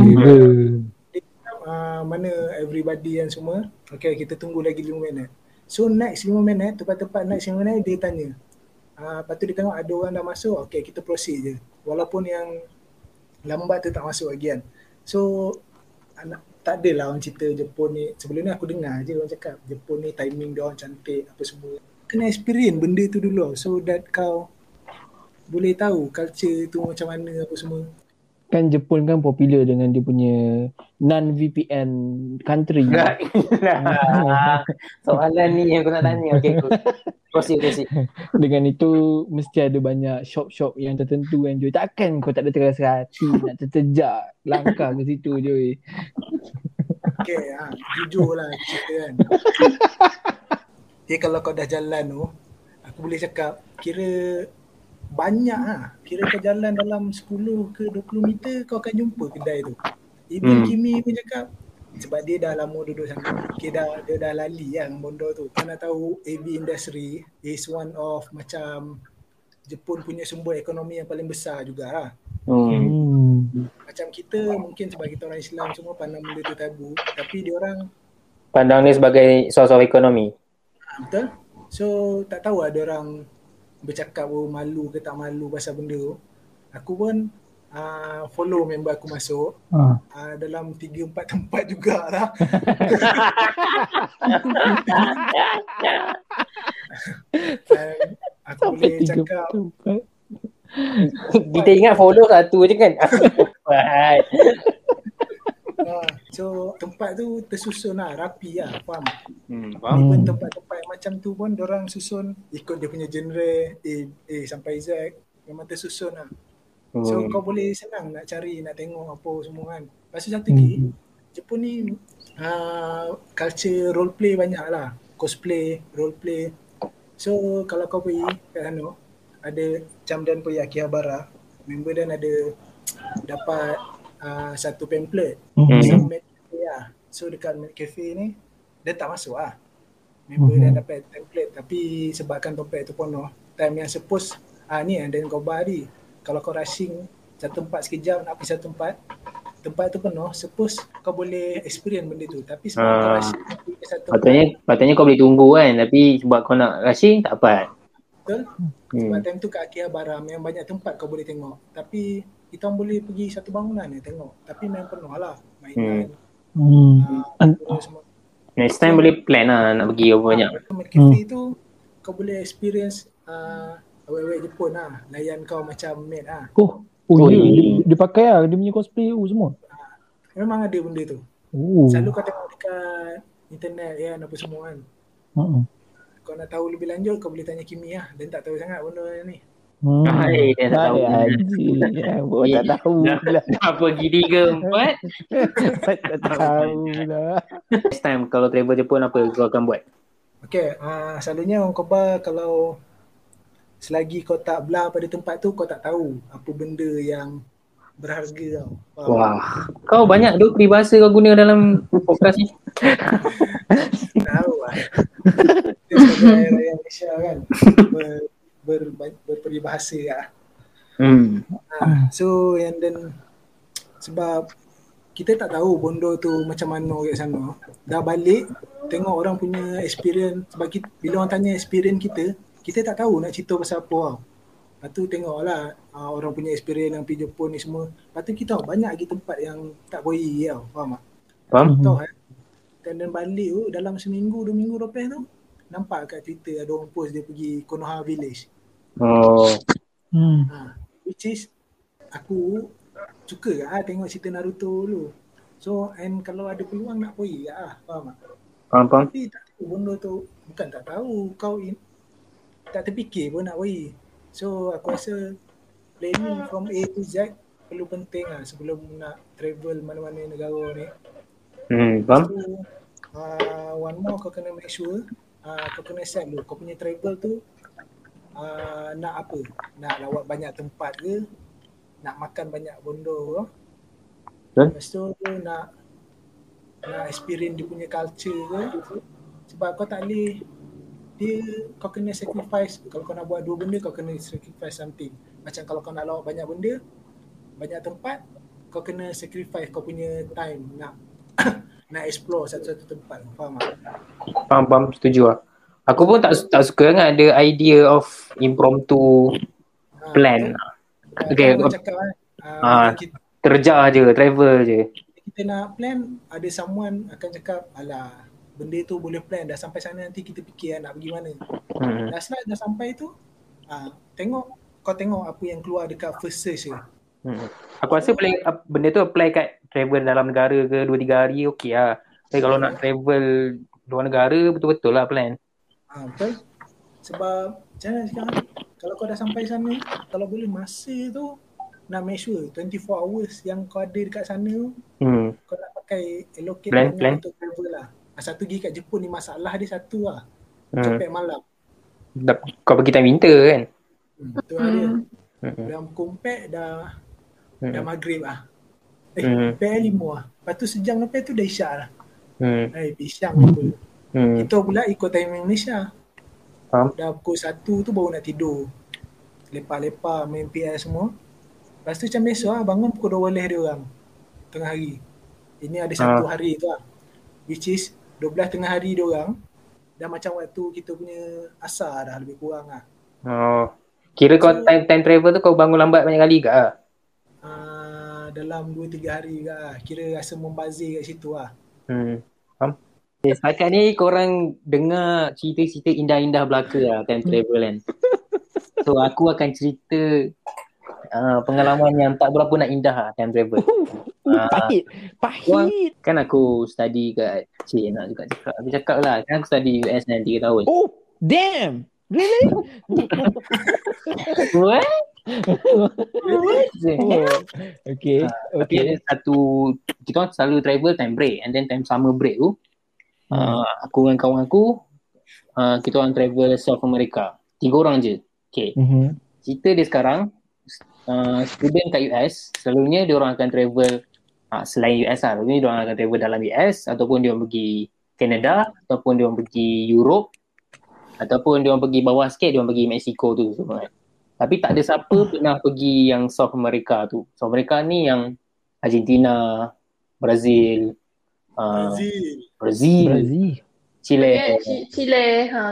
C: uh, mana everybody yang semua. Okay kita tunggu lagi 5 minit. So next 5 minit, tepat-tepat next 5 minit dia tanya. Uh, lepas tu dia tengok ada orang dah masuk, okay kita proceed je. Walaupun yang lambat tu tak masuk lagi kan. So anak, tak adalah orang cerita Jepun ni. Sebelum ni aku dengar je orang cakap Jepun ni timing dia orang cantik apa semua. Kena experience benda tu dulu so that kau boleh tahu culture tu macam mana apa semua.
A: Kan Jepun kan popular dengan dia punya non-VPN country.
B: Soalan ni yang aku nak tanya. Okay, good. Proceed, proceed.
A: Dengan itu mesti ada banyak shop-shop yang tertentu yang jual. Takkan kau tak ada terasa hati nak tertejak langkah ke situ je.
C: Okay, ha, jujur lah cerita kan. Dia kalau kau dah jalan tu, aku boleh cakap kira banyak ha. Kira kau jalan dalam 10 ke 20 meter kau akan jumpa kedai tu. Even
B: Hmm.
C: Kimi pun cakap sebab dia dah lama duduk sana. Okay, dah, dia dah lali kan bondo tu. Kau nak tahu AV industry is one of macam Jepun punya sumber ekonomi yang paling besar juga lah.
B: Hmm.
C: Macam kita mungkin sebab kita orang Islam semua pandang benda tu tabu. Tapi dia orang
B: Pandang ni sebagai source of ekonomi.
C: Betul? So tak tahu ada orang bercakap oh, malu ke tak malu pasal benda tu. Aku pun uh, follow member aku masuk
A: Ah.
C: uh, dalam 3 4 tempat jugalah. Aku
A: Sampai
C: boleh cakap
A: tempat.
B: Kita ingat follow satu je kan?
C: Uh, so tempat tu tersusun lah rapi lah faham?
E: Hmm,
C: Even
A: Hmm.
C: tempat-tempat macam tu pun orang susun ikut dia punya genre A, A sampai Z memang tersusun lah. So
B: Hmm.
C: kau boleh senang nak cari, nak tengok apa semua kan. Lepas tu satu lagi,
A: Hmm.
C: Jepun ni uh, culture role play banyak lah. Cosplay, role play. So kalau kau pergi kat sana, ada Jam dan pergi Akihabara, member dan ada dapat uh, satu pamphlet.
A: Hmm.
C: Pasal Mad Cafe lah. So dekat Mad Cafe ni, dia tak masuk lah. Member
A: Mhm.
C: dan dapat template tapi sebabkan tempat tu penuh, time yang suppose ah ni yang dan kau bari. Kalau kau rushing satu tempat sekejap nak pergi satu tempat, tempat tu penuh, suppose kau boleh experience benda tu. Tapi sebab kau
B: Ah.
C: rushing satu
B: Patutnya, patutnya kau boleh tunggu kan. Tapi sebab kau nak rushing, tak dapat.
C: betul, sebab
B: Hmm.
C: time tu kat Akihabara memang banyak tempat kau boleh tengok. Tapi kita orang boleh pergi satu bangunan ni tengok. Tapi memang penuh lah. Mainan,
A: Hmm.
C: ah, uh, semua.
B: Next time boleh plan lah nak pergi apa banyak.
C: Mad Cafe tu kau boleh experience uh, awet-awet Jepun lah. Layan kau macam maid lah.
A: Oh, oh,
B: Oh,
A: ya.
B: ya.
A: Dia, dia pakai lah. Dia punya cosplay oh, semua.
C: Memang ada benda tu.
A: Oh.
C: Selalu kau tengok dekat internet kan apa semua kan.
A: Uh-uh.
C: Kau nak tahu lebih lanjut kau boleh tanya Kimi lah. Dia tak tahu sangat benda ni.
A: Hmm.
B: Hai, dia tak tahu.
A: Hai, Haji. Buat tak tahu pula.
B: dah pergi tiga empat.
A: tak tahu pula.
B: Next time kalau travel Jepun apa kau akan buat?
C: Okay, uh, selalunya orang Koba kalau selagi kau tak belah pada tempat tu kau tak tahu apa benda yang berharga tau. Faham?
B: Wah, kau banyak tu peribahasa kau guna dalam podcast ni.
C: tahu lah. Kita sebagai rakyat Malaysia kan ber, ber, berperibahasa lah.
B: Hmm.
C: Ha, so and then sebab kita tak tahu bondo tu macam mana kat sana. Dah balik tengok orang punya experience sebab kita, bila orang tanya experience kita, kita tak tahu nak cerita pasal apa tau. Lepas tu tengoklah uh, orang punya experience yang pergi Jepun ni semua. Lepas tu kita tahu banyak lagi tempat yang tak boleh tau. Faham tak?
B: Faham?
C: Tahu kan? Dan, dan balik tu dalam seminggu, dua minggu lepas tu nampak kat Twitter ada orang post dia pergi Konoha Village.
B: Oh.
A: Hmm.
C: Ha, which is aku suka lah tengok cerita Naruto dulu. So and kalau ada peluang nak pergi lah, faham tak?
B: Faham, faham?
C: Tapi tak tahu benda tu bukan tak tahu kau in, tak terfikir pun nak pergi. So aku rasa planning from A to Z perlu penting lah sebelum nak travel mana-mana negara ni.
B: Hmm, faham?
C: tu uh, one more kau kena make sure uh, kau kena set dulu kau punya travel tu uh, nak apa? Nak lawat banyak tempat ke? Nak makan banyak bondo ke?
B: Betul.
C: Lepas tu nak nak experience dia punya culture ke sebab kau tak boleh dia kau kena sacrifice kalau kau nak buat dua benda kau kena sacrifice something macam kalau kau nak lawak banyak benda banyak tempat kau kena sacrifice kau punya time nak nak explore satu-satu tempat faham tak?
B: Faham, faham, setuju lah. Aku pun tak tak suka kan ada idea of impromptu
C: Ha,
B: plan. Okay,
C: Kalau
B: ok-
C: cakap kan
B: Ah.
C: uh, kita,
B: Terjah je, travel je.
C: kita nak plan ada someone akan cakap alah benda tu boleh plan dah sampai sana nanti kita fikir lah nak pergi mana
B: Hmm.
C: dah slide dah sampai tu ah tengok kau tengok apa yang keluar dekat first search je
B: Hmm. Aku rasa boleh benda tu apply kat travel dalam negara ke 2 3 hari okey lah. Tapi kalau nak travel luar negara betul-betul lah plan.
C: ah betul sebab macam mana ah? kalau kau dah sampai sana kalau boleh masa tu nak make sure 24 hours yang kau ada dekat sana tu
B: Hmm.
C: kau nak pakai allocate
B: Plan, plan.
C: untuk travel lah Ah, satu pergi kat Jepun ni masalah dia satu lah
B: hmm.
C: malam
B: Kau pergi time winter kan?
C: hmm. tu lah dia
D: Hmm.
C: Dah pukul 4 dah dah
B: Hmm.
C: maghrib lah eh
B: Hmm.
C: hmm. lima lah lepas tu sejam lepas tu dah isyak lah
B: Hmm.
C: eh pisang apa
B: Hmm.
C: kita pula ikut time Malaysia
B: Faham?
C: dah pukul 1 tu baru nak tidur lepak-lepak main PS semua lepas tu macam besok lah bangun pukul 12 dia orang tengah hari ini ada satu hari tu lah which is 12 tengah hari dia orang dah macam waktu kita punya asar dah lebih kurang lah
B: Oh. Kira kau time time travel tu kau bangun lambat banyak kali ke? ah?
C: uh, dalam 2-3 hari ke lah. kira rasa membazir kat situ lah
B: Hmm. Faham? Okay, setakat ni korang dengar cerita-cerita indah-indah belaka lah time travel kan. So aku akan cerita uh, pengalaman yang tak berapa nak indah lah time travel. Ah.
A: Pahit. Pahit.
B: Kan aku study kat Cik nak juga cakap. Aku cakap lah kan aku study US kan 3 tahun.
A: Oh, damn. Really?
B: What?
A: Oh. Okay.
B: Tapi
A: Okay.
B: ada satu kita orang selalu travel time break and then time summer break tu uh, aku dengan kawan aku uh, kita orang travel South America. Tiga orang je. Okay.
A: Mhm.
B: Cerita dia sekarang uh, student kat US selalunya dia orang akan travel uh, selain US lah. Selalunya dia orang akan travel dalam US ataupun dia orang pergi Canada ataupun dia orang pergi Europe ataupun dia orang pergi bawah sikit dia orang pergi Mexico tu semua kan. Tapi tak ada siapa pernah pergi yang South America tu. South America ni yang Argentina, Brazil, uh,
C: Brazil
B: Brazil,
A: Brazil.
B: Chile,
D: Chile. Ha.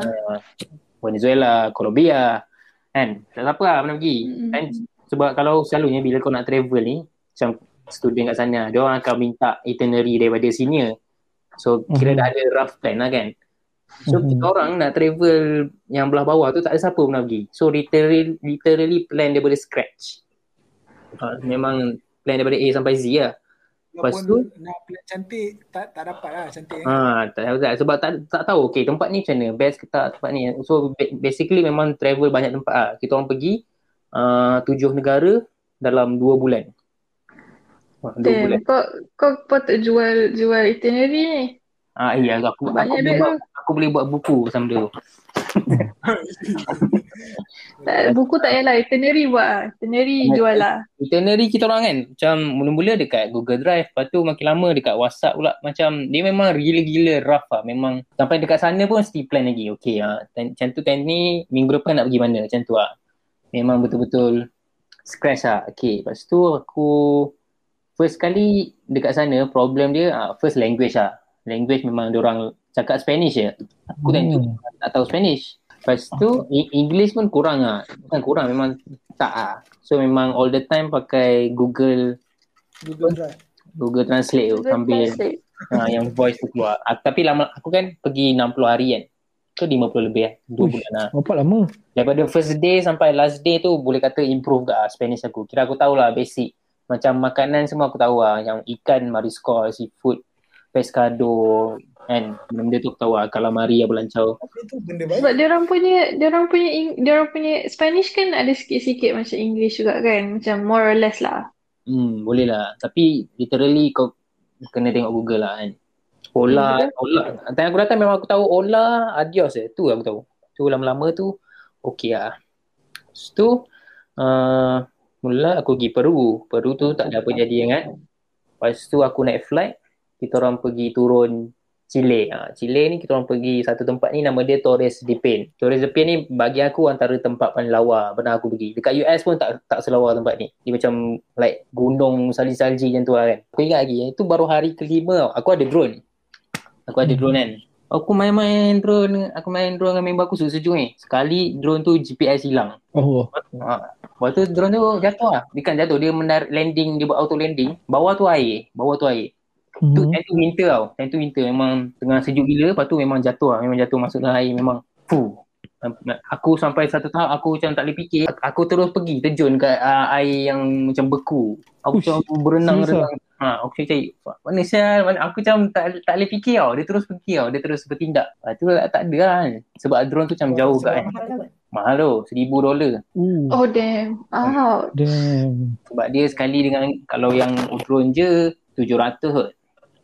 B: Venezuela, Colombia kan. Tak siapa lah pernah pergi. Kan sebab kalau selalunya bila kau nak travel ni macam student kat sana, dia orang akan minta itinerary daripada senior. So kira
A: Mhm.
B: dah ada rough plan lah kan. So
A: Mhm.
B: kita orang nak travel yang belah bawah tu tak ada siapa pernah pergi. So literally, literally plan daripada scratch. Uh, memang plan daripada A sampai Z lah. Lepas
C: Walaupun nak plan cantik tak tak dapat lah cantik.
B: Ha, tak tahu tak. Sebab tak, tak tahu okay, tempat ni macam mana, best ke tak tempat ni. So ba- basically memang travel banyak tempat lah. Kita orang pergi uh, tujuh negara dalam dua bulan. Dua bulan.
D: Damn, kau kau patut jual jual itinerary ni.
B: Ah iya aku aku
D: Banyak duit
B: buat, aku boleh buat buku pasal benda tu.
D: Tak, buku tak payahlah, itinerary buat lah. Itinerary jual lah.
B: Itinerary kita orang kan macam mula-mula dekat Google Drive, lepas tu makin lama dekat WhatsApp pula macam dia memang gila-gila rough lah. Memang sampai dekat sana pun mesti plan lagi. Okay ha, time- macam tu time ni minggu depan nak pergi mana macam tu lah. Memang betul-betul scratch lah. Okay, lepas tu aku first kali dekat sana problem dia ah, first language lah. Language memang orang cakap Spanish je. Aku tu
A: Hmm.
B: tak tahu Spanish. Lepas tu English pun kurang lah. Bukan kurang memang tak lah. So memang all the time pakai Google
C: Google Drive.
B: Google Translate tu
D: Google
B: sambil
D: Translate.
B: ha, yang voice tu keluar. Ah, tapi lama aku kan pergi 60 hari kan. Tu 50 lebih lah. 2
A: Uish.
B: bulan lah.
A: Berapa lama?
B: Daripada first day sampai last day tu boleh kata improve ke lah Spanish aku. Kira aku tahulah basic. Macam makanan semua aku tahu lah. Yang ikan, mariscos, seafood, pescado, kan. Benda tu tahu lah. Calamari, apa lancau.
C: Tapi tu benda baik.
D: Sebab dia orang punya dia orang punya dia orang punya Spanish kan ada sikit-sikit macam English juga kan. Macam more or less lah.
B: Hmm, boleh lah. Tapi literally kau kena tengok Google lah kan. Ola, Ola. Time aku datang memang aku tahu Ola, adios eh. Tu aku tahu. Tu lama-lama tu okey lah. Lepas tu uh, mula aku pergi Peru. Peru tu tak ada apa jadi kan. Lepas tu aku naik flight kita orang pergi turun Chile. Ha, Chile ni kita orang pergi satu tempat ni nama dia Torres de Paine. Torres de Paine ni bagi aku antara tempat paling lawa pernah aku pergi. Dekat US pun tak tak selawa tempat ni. Dia macam like gunung salji-salji macam tu lah kan. Aku ingat lagi, itu baru hari kelima tau. Aku ada drone. Aku ada drone kan. Aku main-main drone, aku main drone dengan member aku sejuk-sejuk ni. Sekali drone tu GPS hilang.
A: Oh.
B: Ha. Lepas tu drone tu jatuh lah. Dia kan jatuh, dia mendar landing, dia buat auto landing. Bawah tu air, bawah tu air. Tu
A: Hmm.
B: time tu winter tau. Time tu winter memang tengah sejuk gila. Lepas tu memang jatuh lah. Memang jatuh masuk dalam air memang. Fuh. Aku sampai satu tahap aku macam tak boleh fikir. Aku, terus pergi terjun kat uh, air yang macam beku. Aku
A: Ush,
B: macam berenang
A: serius
B: renang. Ha, aku cari mana sial mana aku macam tak tak boleh fikir tau. Dia terus pergi tau. Dia terus bertindak. Lepas tu tak ada lah kan. Sebab drone tu macam jauh kat kan. Mahal tu. Seribu dolar.
D: Oh damn. Out.
A: damn.
B: Sebab dia sekali dengan kalau yang drone je 700 kot.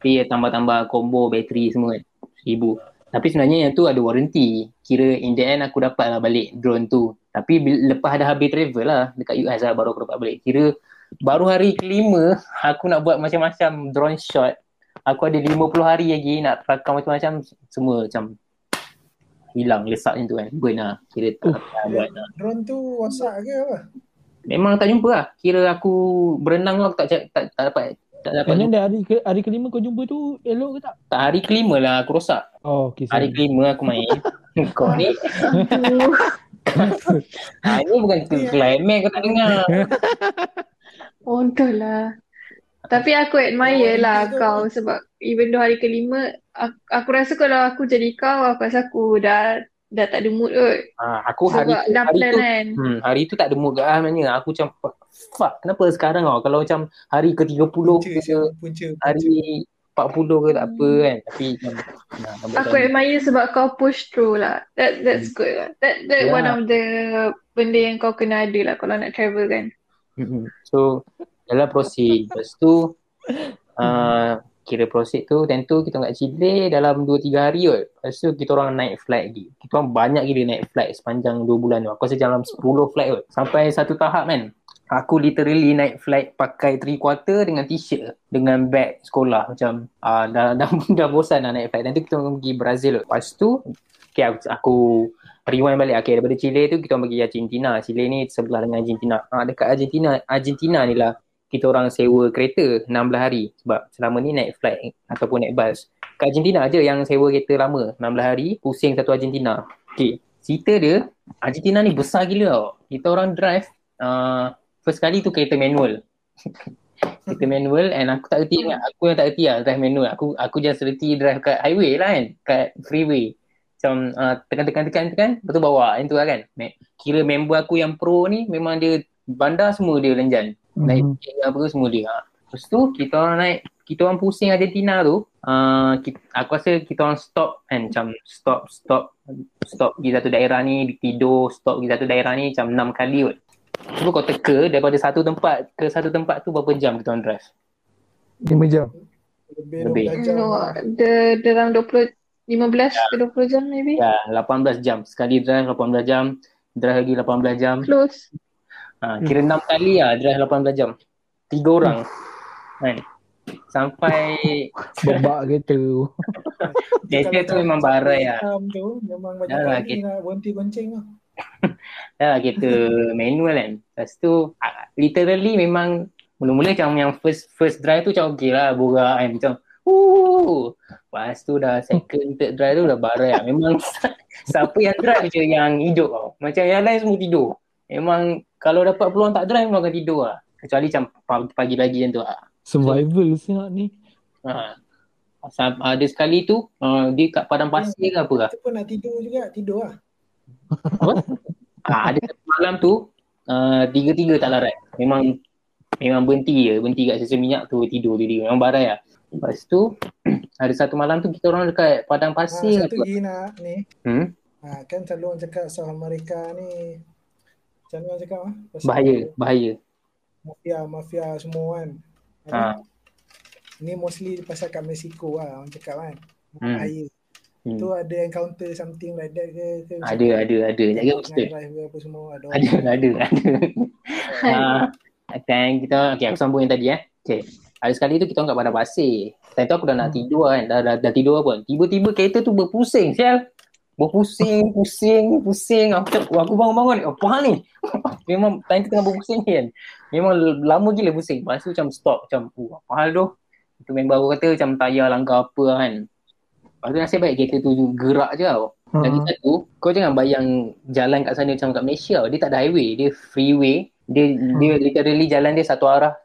B: Tapi tambah-tambah combo bateri semua kan. 1000. Tapi sebenarnya yang tu ada warranty. Kira in the end aku dapat lah balik drone tu. Tapi lepas dah habis travel lah dekat US lah baru aku dapat balik. Kira baru hari kelima aku nak buat macam-macam drone shot. Aku ada 50 hari lagi nak rakam macam-macam semua macam hilang lesak macam tu kan. Burn lah. Kira tak dapat buat lah.
C: Drone tu wasak ke apa?
B: Memang tak jumpa lah. Kira aku berenang lah aku tak, tak, tak, tak dapat tak dapat
A: dah hari ke, hari kelima kau jumpa tu elok ke tak?
B: tak hari kelima lah aku rosak.
A: Oh, okay.
B: Hari kelima aku main. Kau ni ha, ni bukan climax kau tak dengar.
D: Bodoh lah. Tapi aku admire
C: Oh,
D: lah
C: itu
D: kau sebab even though hari kelima, aku, aku rasa kalau aku jadi kau, aku rasa aku dah dah tak ada mood kot.
B: Ha, aku hari
D: Sebab
B: tu,
D: dah
B: hari
D: plan
B: tu
D: kan.
B: hmm, hari tu tak ada mood kat sebenarnya. Aku macam fuck kenapa sekarang tau kalau macam hari ke-30
C: Punca
B: ke
C: punca. punca.
B: hari 40 ke tak apa kan. Tapi nah,
D: Aku
B: tak-
D: admire sebab kau push through lah. That that's good lah. That that
B: Yeah.
D: one of the benda yang kau kena ada lah kalau nak travel kan.
B: Mm-mm. So dalam proceed Lepas tu uh, Kira proceed tu Tentu kita kat Chile Dalam 2-3 hari kot. Lepas tu kita orang naik flight lagi. Kita orang banyak gila naik flight Sepanjang 2 bulan tu. Aku rasa dalam 10 flight kot. Sampai satu tahap kan Aku literally naik flight Pakai 3 quarter Dengan t-shirt Dengan bag sekolah. Macam uh, dah, dah, dah bosan lah naik flight. Nanti kita orang pergi Brazil Lepas tu Okay aku, aku rewind balik. Okay, daripada Chile tu kita orang pergi Argentina. Chile ni sebelah dengan Argentina. Ha, dekat Argentina Argentina ni lah kita orang sewa kereta 16 hari sebab selama ni naik flight ataupun naik bus kat Argentina aja yang sewa kereta lama 16 hari pusing satu Argentina. Okay. cerita dia Argentina ni besar gila tau. Kita orang drive uh, first kali tu kereta manual. Kereta manual and aku tak reti ingat. Aku yang tak reti lah drive manual. Aku aku just reti drive kat highway lah kan kat freeway. Macam uh, tekan-tekan-tekan lepas tu bawa. Yang tu lah kan. Kira member aku yang pro ni memang dia bandar semua dia lenjan naik
A: Mhm.
B: mm apa semua dia ha. lepas tu kita orang naik kita orang pusing Argentina tu uh, kita, aku rasa kita orang stop kan macam stop stop stop pergi satu daerah ni tidur stop pergi satu daerah ni macam enam kali kot cuba kau teka daripada satu tempat ke satu tempat tu berapa jam kita orang drive
A: 5 jam.
C: Lebih
B: Lebih.
C: 12 jam.
D: No, the dalam 20 15 ke 20 jam maybe.
B: ya 18 jam sekali drive 18 jam drive lagi 18 jam
D: Close.
B: Ha, kira enam kali lah drive 18 jam. Tiga orang. Kan? Sampai
A: Bebak kereta.
B: kereta
C: Kalau
B: tu memang barai lah.
C: tu memang
B: Dah lah, kita-
C: nak berhenti gonceng lah.
B: Dah lah kereta manual kan. Lepas tu ah, literally memang mula-mula macam yang first first drive tu macam okay lah borak kan. Macam Woo! Lepas tu dah second, third drive tu dah barai lah. Memang siapa yang drive je yang hidup tau. Macam yang lain semua tidur. Memang kalau dapat peluang tak drive memang akan tidur lah. Kecuali macam pagi- pagi-pagi macam tu lah.
A: Survival siap ni.
B: Ha. Sa- Ada sekali tu uh, dia kat padang pasir ke apa lah.
C: Kita pun nak tidur juga, tidur lah.
B: Ha, ada satu malam tu uh, tiga-tiga tak larat. Memang memang berhenti je. Berhenti kat sesi minyak tu tidur tidur. Memang barai lah. Lepas tu ada satu malam tu kita orang dekat padang
C: Ha,
B: pasir
C: satu
B: ke apa.
C: lagi nak ni.
B: Hmm?
C: Ha, kan selalu orang cakap South America ni macam mana orang cakap ah? Pasal
B: Bahaya, bahaya.
C: Mafia, mafia semua kan.
B: Ha.
C: Ni mostly pasal kat Mexico lah orang cakap kan.
B: Hmm.
C: Bahaya.
B: Hmm.
C: Tu ada encounter something like that ke? ke
B: Ada, ada, ada. Jaga betul.
C: drive ke apa semua ada.
B: Ada, ada, ada. Ha, dan kita, okay, aku sambung yang tadi eh. Okay. Ada sekali tu kita orang kat padang pasir. Time tu aku dah nak
A: Hmm.
B: tidur kan. Dah, dah, dah tidur pun. Tiba-tiba kereta tu berpusing sial. Berpusing, pusing, pusing. Aku cakap, "Wah, aku bangun-bangun. Apa hal ni? Memang time tu tengah berpusing kan. Memang lama gila pusing. Lepas tu macam stop. Macam, oh, apa hal tu? Itu member aku kata macam tayar langgar apa kan. Lepas tu nasib baik kereta tu gerak je tau. Lagi
A: Ha.
B: satu, kau jangan bayang jalan kat sana macam kat Malaysia. Dia tak ada highway. Dia freeway. Dia dia literally jalan dia satu arah.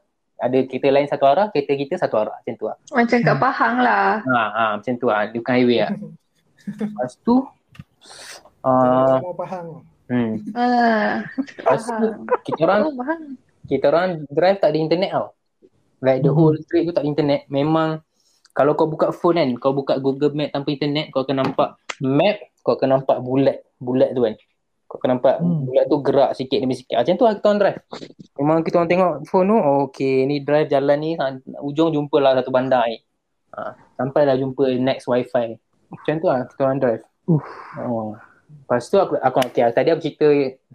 B: Ada kereta lain satu arah, kereta kita satu arah. Macam tu lah.
D: Macam kat Pahang lah.
B: Ha, ha, macam tu lah. Dia bukan highway lah. Lepas tu, uh,
C: Mau faham.
B: hmm.
D: Ah, Faham.
B: kita orang kita orang drive tak ada internet tau. Like the whole trip tu tak ada internet. Memang kalau kau buka phone kan, kau buka Google Map tanpa internet, kau akan nampak map, kau akan nampak bulat. Bulat tu kan. Kau akan nampak
A: Hmm.
B: bulat tu gerak sikit demi sikit. Macam tu lah kita orang drive. Memang kita orang tengok phone tu, oh, okay ni drive jalan ni, ha, ujung jumpa lah satu bandar ni. Ha, sampai lah jumpa next wifi. Macam tu lah kita orang drive.
A: Uff.
B: Oh. Lepas tu aku, aku okay, tadi aku cerita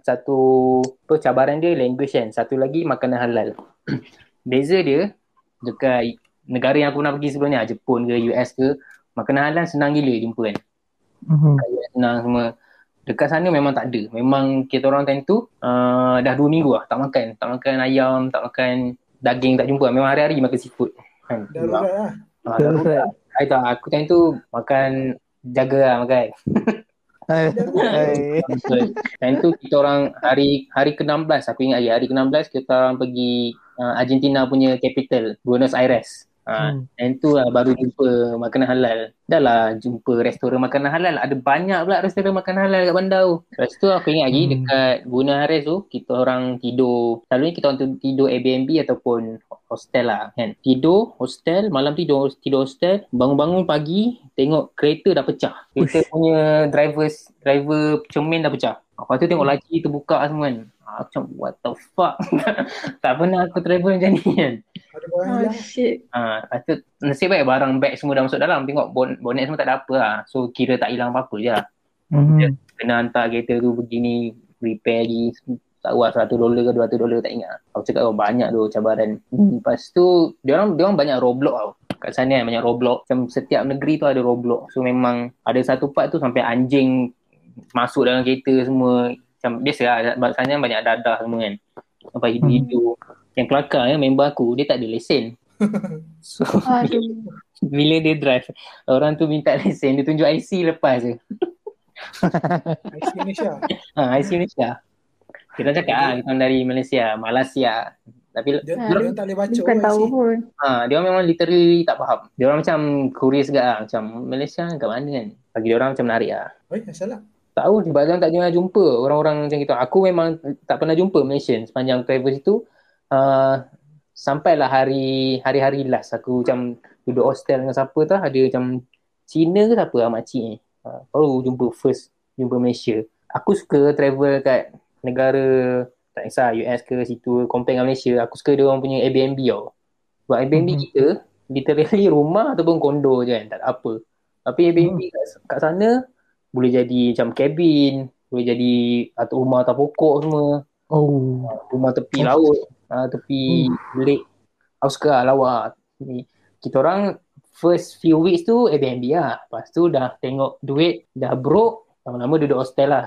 B: satu apa cabaran dia language kan. Satu lagi makanan halal. Beza dia dekat negara yang aku pernah pergi sebelum ni, ah, Jepun ke US ke, makanan halal senang gila jumpa kan.
A: Mhm.
B: Senang semua. Dekat sana memang tak ada. Memang kita orang time tu uh, dah dua minggu lah tak makan. Tak makan ayam, tak makan daging, tak jumpa. Memang hari-hari makan seafood. Kan?
C: Darurat lah.
B: Ah, darurat. I tak, aku time tu makan jaga lah makan. Time tu kita orang hari hari ke-16. Aku ingat lagi hari ke-16 kita orang pergi uh, Argentina punya capital Buenos Aires. Ha,
A: Hmm.
B: Time tu lah baru jumpa makanan halal. Dah lah jumpa restoran makanan halal. Ada banyak pula restoran makanan halal kat bandar tu. Lepas tu aku ingat lagi
A: Hmm.
B: dekat Buenos Aires tu kita orang tidur. Selalunya kita orang tidur Airbnb ataupun hostel lah kan. Tidur hostel, malam tidur tidur hostel, bangun-bangun pagi tengok kereta dah pecah. Kereta
A: Uish.
B: punya driver driver cermin dah pecah. Lepas tu tengok laci terbuka semua kan. Ah, Macam what the fuck. tak pernah aku travel macam ni kan.
C: Ada barang
D: Oh
C: hilang.
D: shit.
B: Ha, lepas tu nasib baik barang bag semua dah masuk dalam. Tengok bon, bonnet semua tak ada apa lah. So kira tak hilang apa-apa je lah.
A: Mhm.
B: Kena hantar kereta tu begini, repair lagi. Tak lah 100 dolar ke 200 dolar tak ingat. Aku cakap oh, banyak tu cabaran. Hmm. Lepas tu, dia orang, dia orang banyak roadblock tau. Kat sana kan banyak roadblock. Macam setiap negeri tu ada roadblock. So memang ada satu part tu sampai anjing masuk dalam kereta semua. Macam biasa lah. Sebab sana banyak dadah semua kan. Sampai hidu-hidu. Yang kelakar ya, member aku, dia tak ada lesen. So,
D: Aduh.
B: bila dia drive, orang tu minta lesen, dia tunjuk IC lepas je.
C: IC Malaysia.
B: Ha, IC Malaysia. Kita cakap ah, kita dari Malaysia, Malaysia. Tapi
C: Dia,
D: Ha.
C: dia orang tak boleh baca
D: Bukan
C: IC.
D: tahu pun.
B: ha, dia orang memang literally tak faham. Dia orang macam curious juga lah. Macam Malaysia kat mana kan? Bagi dia orang macam menarik lah.
C: Oi, asal lah.
B: Tak tahu sebab dia tak pernah jumpa orang-orang macam itu. Aku memang tak pernah jumpa Malaysian sepanjang travel situ. Uh, sampailah hari hari-hari last aku macam duduk hostel dengan siapa tu ada macam Cina ke siapa lah makcik ni. Uh, baru jumpa first jumpa Malaysia. Aku suka travel kat negara tak kisah US ke situ compare dengan Malaysia. Aku suka dia orang punya Airbnb tau. Sebab Airbnb
A: Mhm.
B: kita literally rumah ataupun kondo je kan. Tak ada apa. Tapi Airbnb kat, kat sana boleh jadi macam cabin, boleh jadi atau rumah atas pokok semua,
A: Oh.
B: rumah tepi laut, uh, tepi lake. Aku suka lah lawa. Ni, Kita orang first few weeks tu Airbnb lah. Lepas tu dah tengok duit, dah broke, lama-lama duduk hostel lah.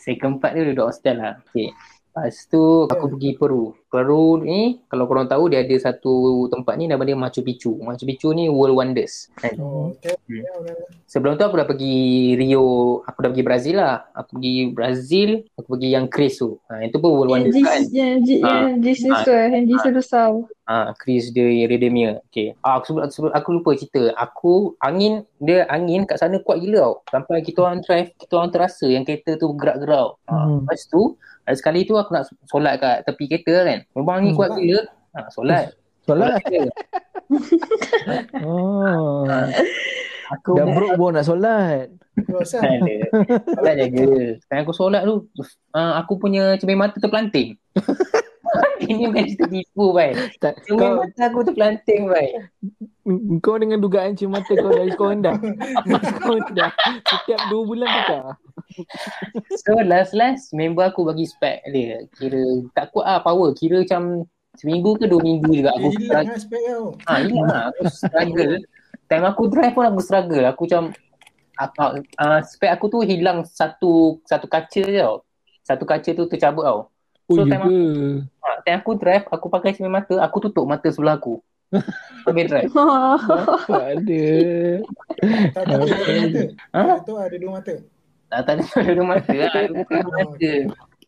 B: Second part dia duduk hostel lah. Okay. Lepas tu aku pergi Peru. Peru ni kalau korang tahu dia ada satu tempat ni nama dia Machu Picchu. Machu Picchu ni World Wonders. Kan?
C: Oh, okay.
B: Hmm.
C: Ya, orang
B: Sebelum tu aku dah pergi Rio, aku dah pergi Brazil lah. Aku pergi Brazil, aku pergi yang Chris tu. Ha, itu pun World Wonders
D: Jis,
B: kan.
D: yang Jis,
B: Ah.
D: yang Jis Susah, yang Susah.
B: Ha, Chris dia Redemir. Okay. Ah, aku, sebelum, sebelum, aku lupa cerita. Aku angin, dia angin kat sana kuat gila tau. Sampai kita orang drive, kita orang terasa yang kereta tu bergerak-gerak. Ha,
A: Hmm.
B: Lepas tu, sekali tu aku nak solat kat tepi kereta kan. Memang angin
A: Hmm.
B: kuat gila. Ha, solat.
A: Solat. Oh.
B: Aku
A: Dah broke pun nak solat.
C: tu.
B: Tak ada. Tak. Sekarang aku solat tu, uh, aku punya cermin mata terpelanting. Ini bukan cerita tipu, Bai.
A: Tak,
B: Cermin
A: kau,
B: mata aku terpelanting, Bai.
A: kau dengan dugaan cermin mata kau dari sekolah rendah. Sekolah rendah. Setiap dua bulan tukar.
B: So last-last member aku bagi spek dia. Kira tak kuat lah power. Kira macam Seminggu ke dua minggu juga
C: Eh,
B: aku
C: hilang
B: struggle.
C: lah spek kau.
B: Ha, hilang lah. Aku struggle. Time aku drive pun aku struggle. Aku macam apa uh, spek aku tu hilang satu satu kaca je tau. Satu kaca tu tercabut tau.
A: Oh,
B: So,
A: ya
B: time
A: ke?
B: Ha, time aku drive, aku pakai cermin mata, aku tutup mata sebelah aku. Sambil drive.
A: Tak ada.
C: Tak ada dua mata.
B: Ha?
C: Tak ada dua mata.
B: Tak tak ada dua mata lah. Aku mata.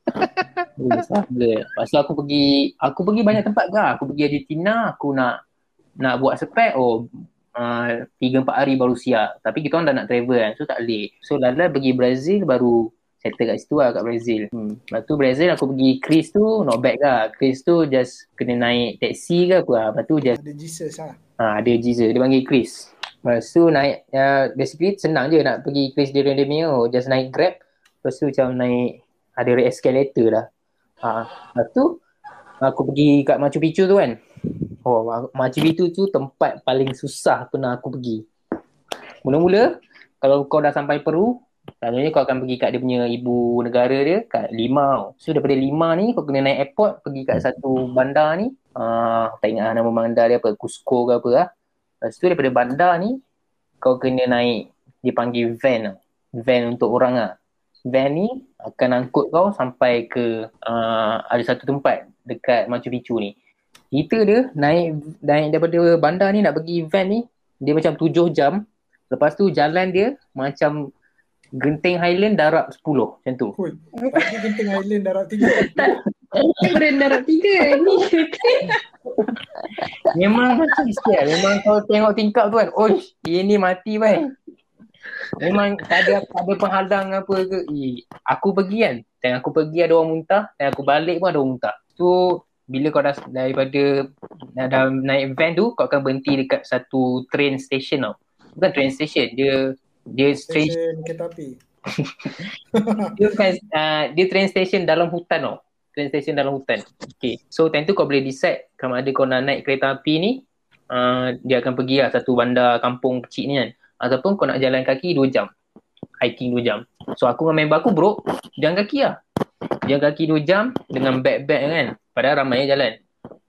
B: Lepas tu aku pergi, aku pergi banyak tempat ke. Aku pergi Argentina, aku nak nak buat spek, oh uh, tiga empat hari baru siap. Tapi kita orang dah nak travel kan, so tak boleh. So lala pergi Brazil baru settle kat situ lah kat Brazil. Hmm. Lepas tu Brazil aku pergi Chris tu not bad lah. Chris tu just kena naik taxi ke apa lah. Lepas tu just
C: Ada Jesus lah.
B: Ha, ada Jiza. Dia panggil Chris. Lepas tu naik, uh, basically senang je nak pergi Chris dia punya. Oh, just naik Grab. Lepas tu macam naik, ada escalator lah. Ha, lepas tu, aku pergi kat Machu Picchu tu kan. Oh, Machu Picchu tu tempat paling susah pernah aku pergi. Mula-mula, kalau kau dah sampai Peru, selalunya kau akan pergi kat dia punya ibu negara dia, kat Lima. So, daripada Lima ni, kau kena naik airport, pergi kat satu bandar ni. Uh, tak ingat lah nama bandar dia apa, Cusco ke apa lah. Lepas tu daripada bandar ni, kau kena naik, dia panggil van lah. Van untuk orang lah. Van ni akan angkut kau sampai ke uh, ada satu tempat dekat Machu Picchu ni. Kita dia naik naik daripada bandar ni nak pergi van ni, dia macam tujuh jam. Lepas tu jalan dia macam Genting Highland darab 10 macam tu.
C: Genting Island darab tiga.
D: Brand darab tiga ni.
B: Memang macam sial. Memang kau tengok tingkap tu kan. Oi, ini mati bai. Memang tak ada, tak ada penghalang apa ke. Eh, aku pergi kan. Dan aku pergi ada orang muntah. Dan aku balik pun ada orang muntah. Tu bila kau dah daripada dah, dah naik van tu kau akan berhenti dekat satu train station tau. Bukan train station. Dia dia train
C: Stesen kereta api.
B: dia bukan uh, dia train station dalam hutan tau. Train station dalam hutan. Okay. So time tu kau boleh decide sama ada kau nak naik kereta api ni uh, dia akan pergi lah satu bandar kampung kecil ni kan. Ataupun kau nak jalan kaki 2 jam. Hiking 2 jam. So aku dengan member aku bro, jalan kaki lah. Jalan kaki 2 jam dengan bag-bag kan. Padahal ramai jalan.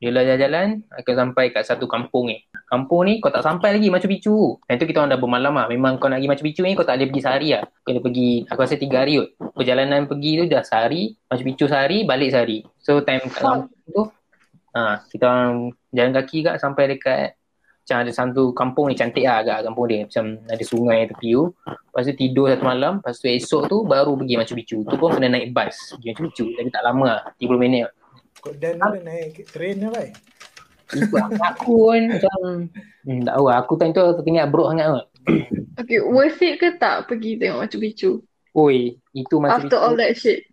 B: Dia lah jalan-jalan akan sampai kat satu kampung ni. Kampung ni kau tak sampai lagi Machu Picchu. Yang tu kita orang dah bermalam lah. Memang kau nak pergi Machu Picchu ni kau tak boleh pergi sehari lah. Kena pergi, aku rasa tiga hari kot. Perjalanan pergi tu dah sehari. Machu Picchu sehari, balik sehari. So time kat kampung tu, ha, kita orang jalan kaki kat sampai dekat macam ada satu kampung ni cantik lah agak kampung dia. Macam ada sungai tepi tu. Lepas tu tidur satu malam. Lepas tu esok tu baru pergi Machu Picchu. Tu pun kena naik bas pergi Machu Picchu. Tapi tak lama lah. 30 minit.
C: Dan dah naik train lah bai.
B: Itu aku pun macam hmm, tak tahu. Aku time tu aku teringat brok sangat kot.
D: Okay, worth it ke tak pergi tengok Machu Picchu?
B: Oi, itu Machu
D: After
B: Picchu
D: all that shit.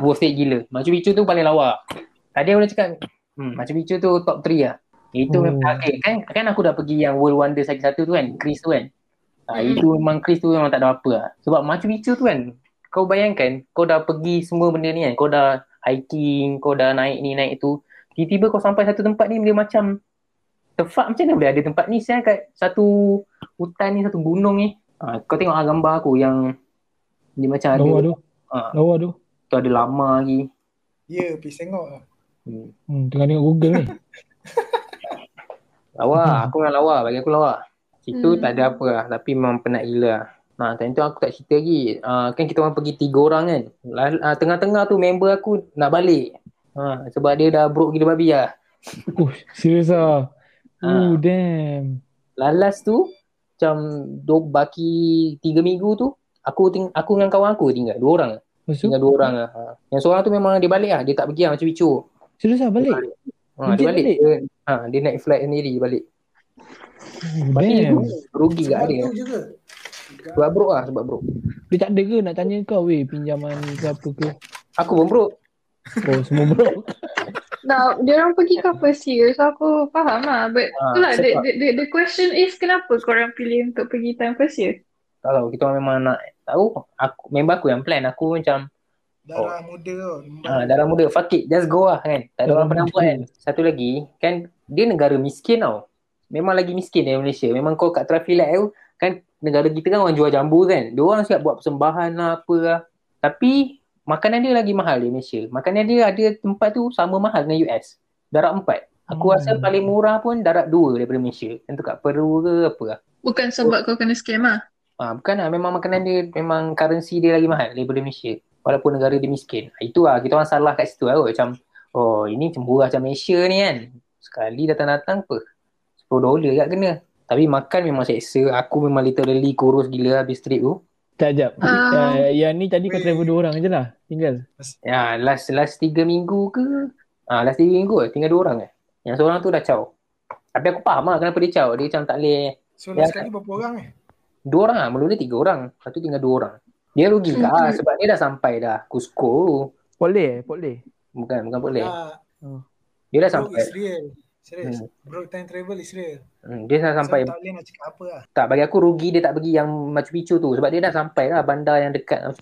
B: worth it gila. Machu Picchu tu paling lawa. Tadi aku dah cakap, hmm, Machu Picchu tu top 3 lah. Itu
A: Oh.
B: memang, okay, kan, kan aku dah pergi yang World Wonders lagi satu tu kan, Chris tu kan. Ha,
D: Hmm.
B: Itu memang Chris tu memang tak ada apa lah. Sebab Machu Picchu tu kan, kau bayangkan, kau dah pergi semua benda ni kan, kau dah hiking, kau dah naik ni, naik tu. Tiba-tiba kau sampai satu tempat ni, dia macam, the fuck macam mana boleh ada tempat ni saya kat satu hutan ni, satu gunung ni. Ha, kau tengok lah gambar aku yang dia macam ada,
A: Lawa tu.
B: ha,
A: Lawa tu.
B: tu ada lama lagi.
C: Ya, pergi tengok lah.
B: Hmm.
A: Hmm, tengah tengok Google ni.
B: Lawa, aku memang lawa, bagi aku lawa. Situ
D: Hmm.
B: tak ada apa lah, tapi memang penat gila lah. Ha, time tu aku tak cerita lagi. Uh, kan kita orang pergi tiga orang kan. Uh, tengah-tengah tu member aku nak balik. Ha, sebab dia dah broke gila babi lah.
A: Oh, serius ah.
B: Ha.
A: Oh, damn.
B: Lalas tu, macam do, baki tiga minggu tu, aku ting aku dengan kawan aku tinggal. Dua orang.
A: Tu,
B: Tinggal dua orang lah. Ha. Yang seorang tu memang dia balik lah. Dia tak pergi lah macam Picu.
A: serius ah balik.
B: Ha, dia
A: Legit
B: balik.
A: balik?
B: Dia, ha, dia naik flight sendiri balik.
A: Oh,
B: Tapi
A: damn.
B: rugi kat dia.
C: ke?
B: Sebab broke lah, sebab broke.
A: Dia tak ada ke nak tanya kau weh pinjaman ke apa ke?
B: Aku pun broke.
A: Oh, semua bro.
D: Nah, dia orang pergi ke first year, so aku faham lah. But
B: Ah,
D: itulah, the, the, the, the question is kenapa korang pilih untuk pergi time first year?
B: Tak tahu, kita memang nak tahu. Aku, member aku yang plan. Aku macam,
C: Darah muda tu.
B: ah, dalam muda, fuck it, just go lah kan. Tak ada orang pernah buat kan. Satu lagi, kan dia negara miskin tau. Memang lagi miskin dari Malaysia. Memang kau kat traffic light tu, kan negara kita kan orang jual jambu kan. Dia orang siap buat persembahan lah, apa lah. Tapi, makanan dia lagi mahal di Malaysia. Makanan dia ada tempat tu sama mahal dengan US. darat empat. Aku
A: Hmm.
B: rasa paling murah pun darat dua daripada Malaysia. Yang tu kat Peru ke apa lah.
D: Bukan sebab kau kena scam lah.
B: Ah, bukan lah. Memang makanan dia, memang currency dia lagi mahal daripada Malaysia. Walaupun negara dia miskin. Ah, Itu lah. Kita orang salah kat situ lah. kot. Macam, oh ini macam murah macam Malaysia ni kan. Sekali datang-datang apa? 10 dolar kat kena. Tapi makan memang seksa. Aku memang literally kurus gila habis trip tu.
A: Tak jap.
D: Ah.
A: Uh, yang ni tadi kau travel dua orang je lah. Tinggal.
B: Ya, last last tiga minggu ke? Ah, last tiga minggu ke? Tinggal dua orang eh. Yang seorang tu dah caw. Tapi aku faham lah kenapa dia caw. Dia macam tak boleh.
C: So last sekali berapa orang eh?
B: Dua orang lah. Mula-mula tiga orang. Lepas tu tinggal dua orang. Dia rugi
D: Hmm.
B: lah sebab dia dah sampai dah Cusco.
A: Boleh eh? Boleh.
B: Bukan, bukan boleh.
C: Ah,
B: Dia dah sampai.
C: is real. Serius.
B: Hmm.
C: Bro time travel is real.
B: Hmm, dia dah
C: So,
B: sampai.
C: tak boleh nak cakap apa lah.
B: Tak, bagi aku rugi dia tak pergi yang Machu Picchu tu. Sebab dia dah sampai lah bandar yang dekat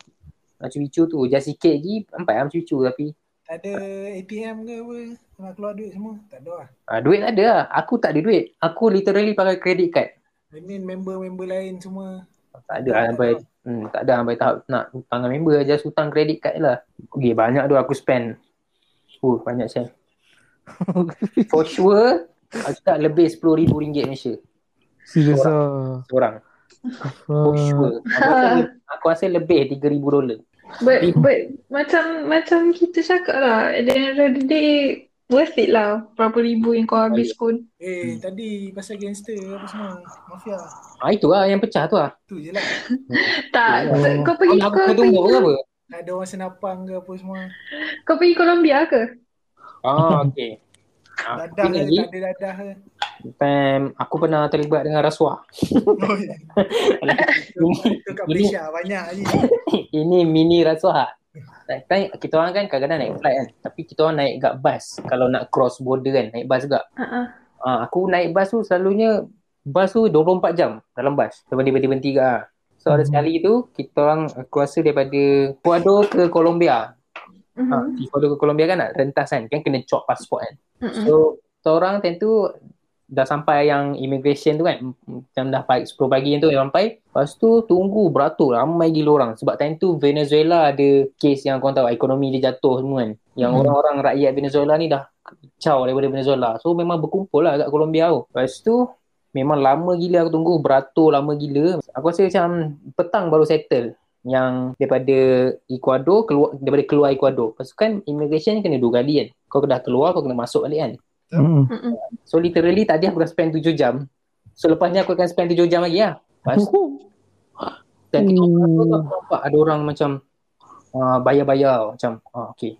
B: Machu Picchu tu. Just sikit lagi sampai lah Machu Picchu. Tapi
C: Tak ada ATM ke apa? Nak keluar duit semua? Tak ada lah.
B: ah, duit ada lah. Aku tak ada duit. Aku literally pakai credit card.
C: I mean member-member lain semua.
B: Tak ada lah sampai hmm, tak ada sampai tahap nak hutang member just hutang credit card lah. Okay, banyak tu aku spend. Uh, banyak saya. For sure, aku tak lebih RM10,000 Malaysia
A: Serius lah.
B: seorang. For
A: Ah.
B: sure. Aku rasa, aku rasa lebih RM3,000 dolar.
D: But, but macam macam kita cakap lah, at the end of the day, worth it lah. Berapa ribu yang kau habis pun.
C: Eh, tadi pasal gangster apa semua. Mafia.
B: Ah, itu lah yang pecah tu lah.
C: Tu je lah.
D: Tak,
A: Oh.
D: kau pergi,
B: Kau
D: kau pergi,
B: tumbuk ke apa?
C: Tak ada orang senapang ke apa semua.
D: kau pergi Colombia ke?
B: Ah, okay.
C: Dadah ke, tak ada dadah ke.
B: Pam, aku pernah terlibat dengan rasuah.
C: Oh, ya. Itu kat
B: Ini-
C: Malaysia banyak je.
B: Ini mini rasuah. Kan kita orang kan kadang-kadang naik flight kan. Tapi kita orang naik kat bus. Kalau nak cross border kan, naik bus juga.
D: Ha
B: Ah, aku naik bus tu selalunya bus tu 24 jam dalam bus. Sebab dia berhenti-berhenti kat ah. So ada
A: Hmm.
B: sekali tu kita orang aku rasa daripada Ecuador ke Colombia. Ha,
D: Mhm.
B: Ecuador ke Colombia kan nak rentas kan. Kan kena cop pasport kan.
D: Mhm.
B: So orang time tu dah sampai yang immigration tu kan. Macam dah pagi 10 pagi yang tu dah sampai. Lepas tu tunggu beratur ramai gila orang. Sebab time tu Venezuela ada kes yang korang tahu ekonomi dia jatuh semua kan. Yang
A: Hmm.
B: orang-orang rakyat Venezuela ni dah kacau daripada Venezuela. So memang berkumpul lah kat Colombia tu. Lepas tu memang lama gila aku tunggu beratur lama gila. Aku rasa macam petang baru settle yang daripada Ecuador keluar daripada keluar Ecuador. Lepas tu kan immigration kena dua kali kan. Kau dah keluar kau kena masuk balik kan.
A: Hmm.
D: Mhm.
B: So literally tadi aku dah spend 7 jam. So lepasnya aku akan spend 7 jam lagi lah. Lepas tu dan kita
A: Hmm.
B: aku tu nampak ada orang macam uh, bayar-bayar macam ah okey.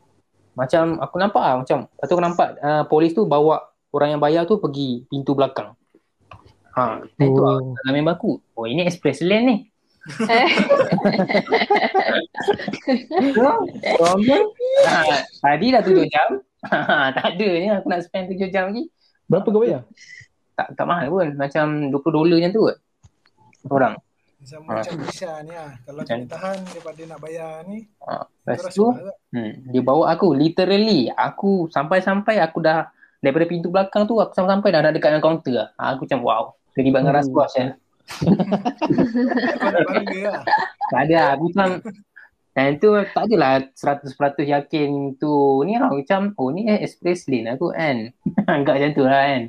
B: Macam aku nampak lah macam lepas tu aku nampak uh, polis tu bawa orang yang bayar tu pergi pintu belakang. Ha, dan itu lah
A: Oh.
B: dalam member aku. Oh ini express lane ni.
D: Eh,
B: Problem. ha, tadi dah 7 jam. Ha, tak ada ni aku nak spend 7 jam lagi.
A: Berapa kau bayar?
B: Tak tak mahal pun. Macam 20 dolar macam tu kot. Orang.
C: Macam,
B: Ah.
C: macam Malaysia ni lah. Kalau
B: Macam-
C: kena tahan daripada nak bayar ni,
B: Ha, lepas tu
C: lah.
B: Hmm, dia bawa aku literally. Aku sampai-sampai aku dah daripada pintu belakang tu aku sampai-sampai dah nak dekat dengan kaunter lah. Ha, aku macam wow. Terlibat dengan
A: Hmm.
B: rasuah Syal.
C: Lah.
B: Tak ada lah. Aku macam dan tu tak adalah 100% yakin tu ni lah macam oh ni eh, express lane aku kan. Agak macam tu lah kan.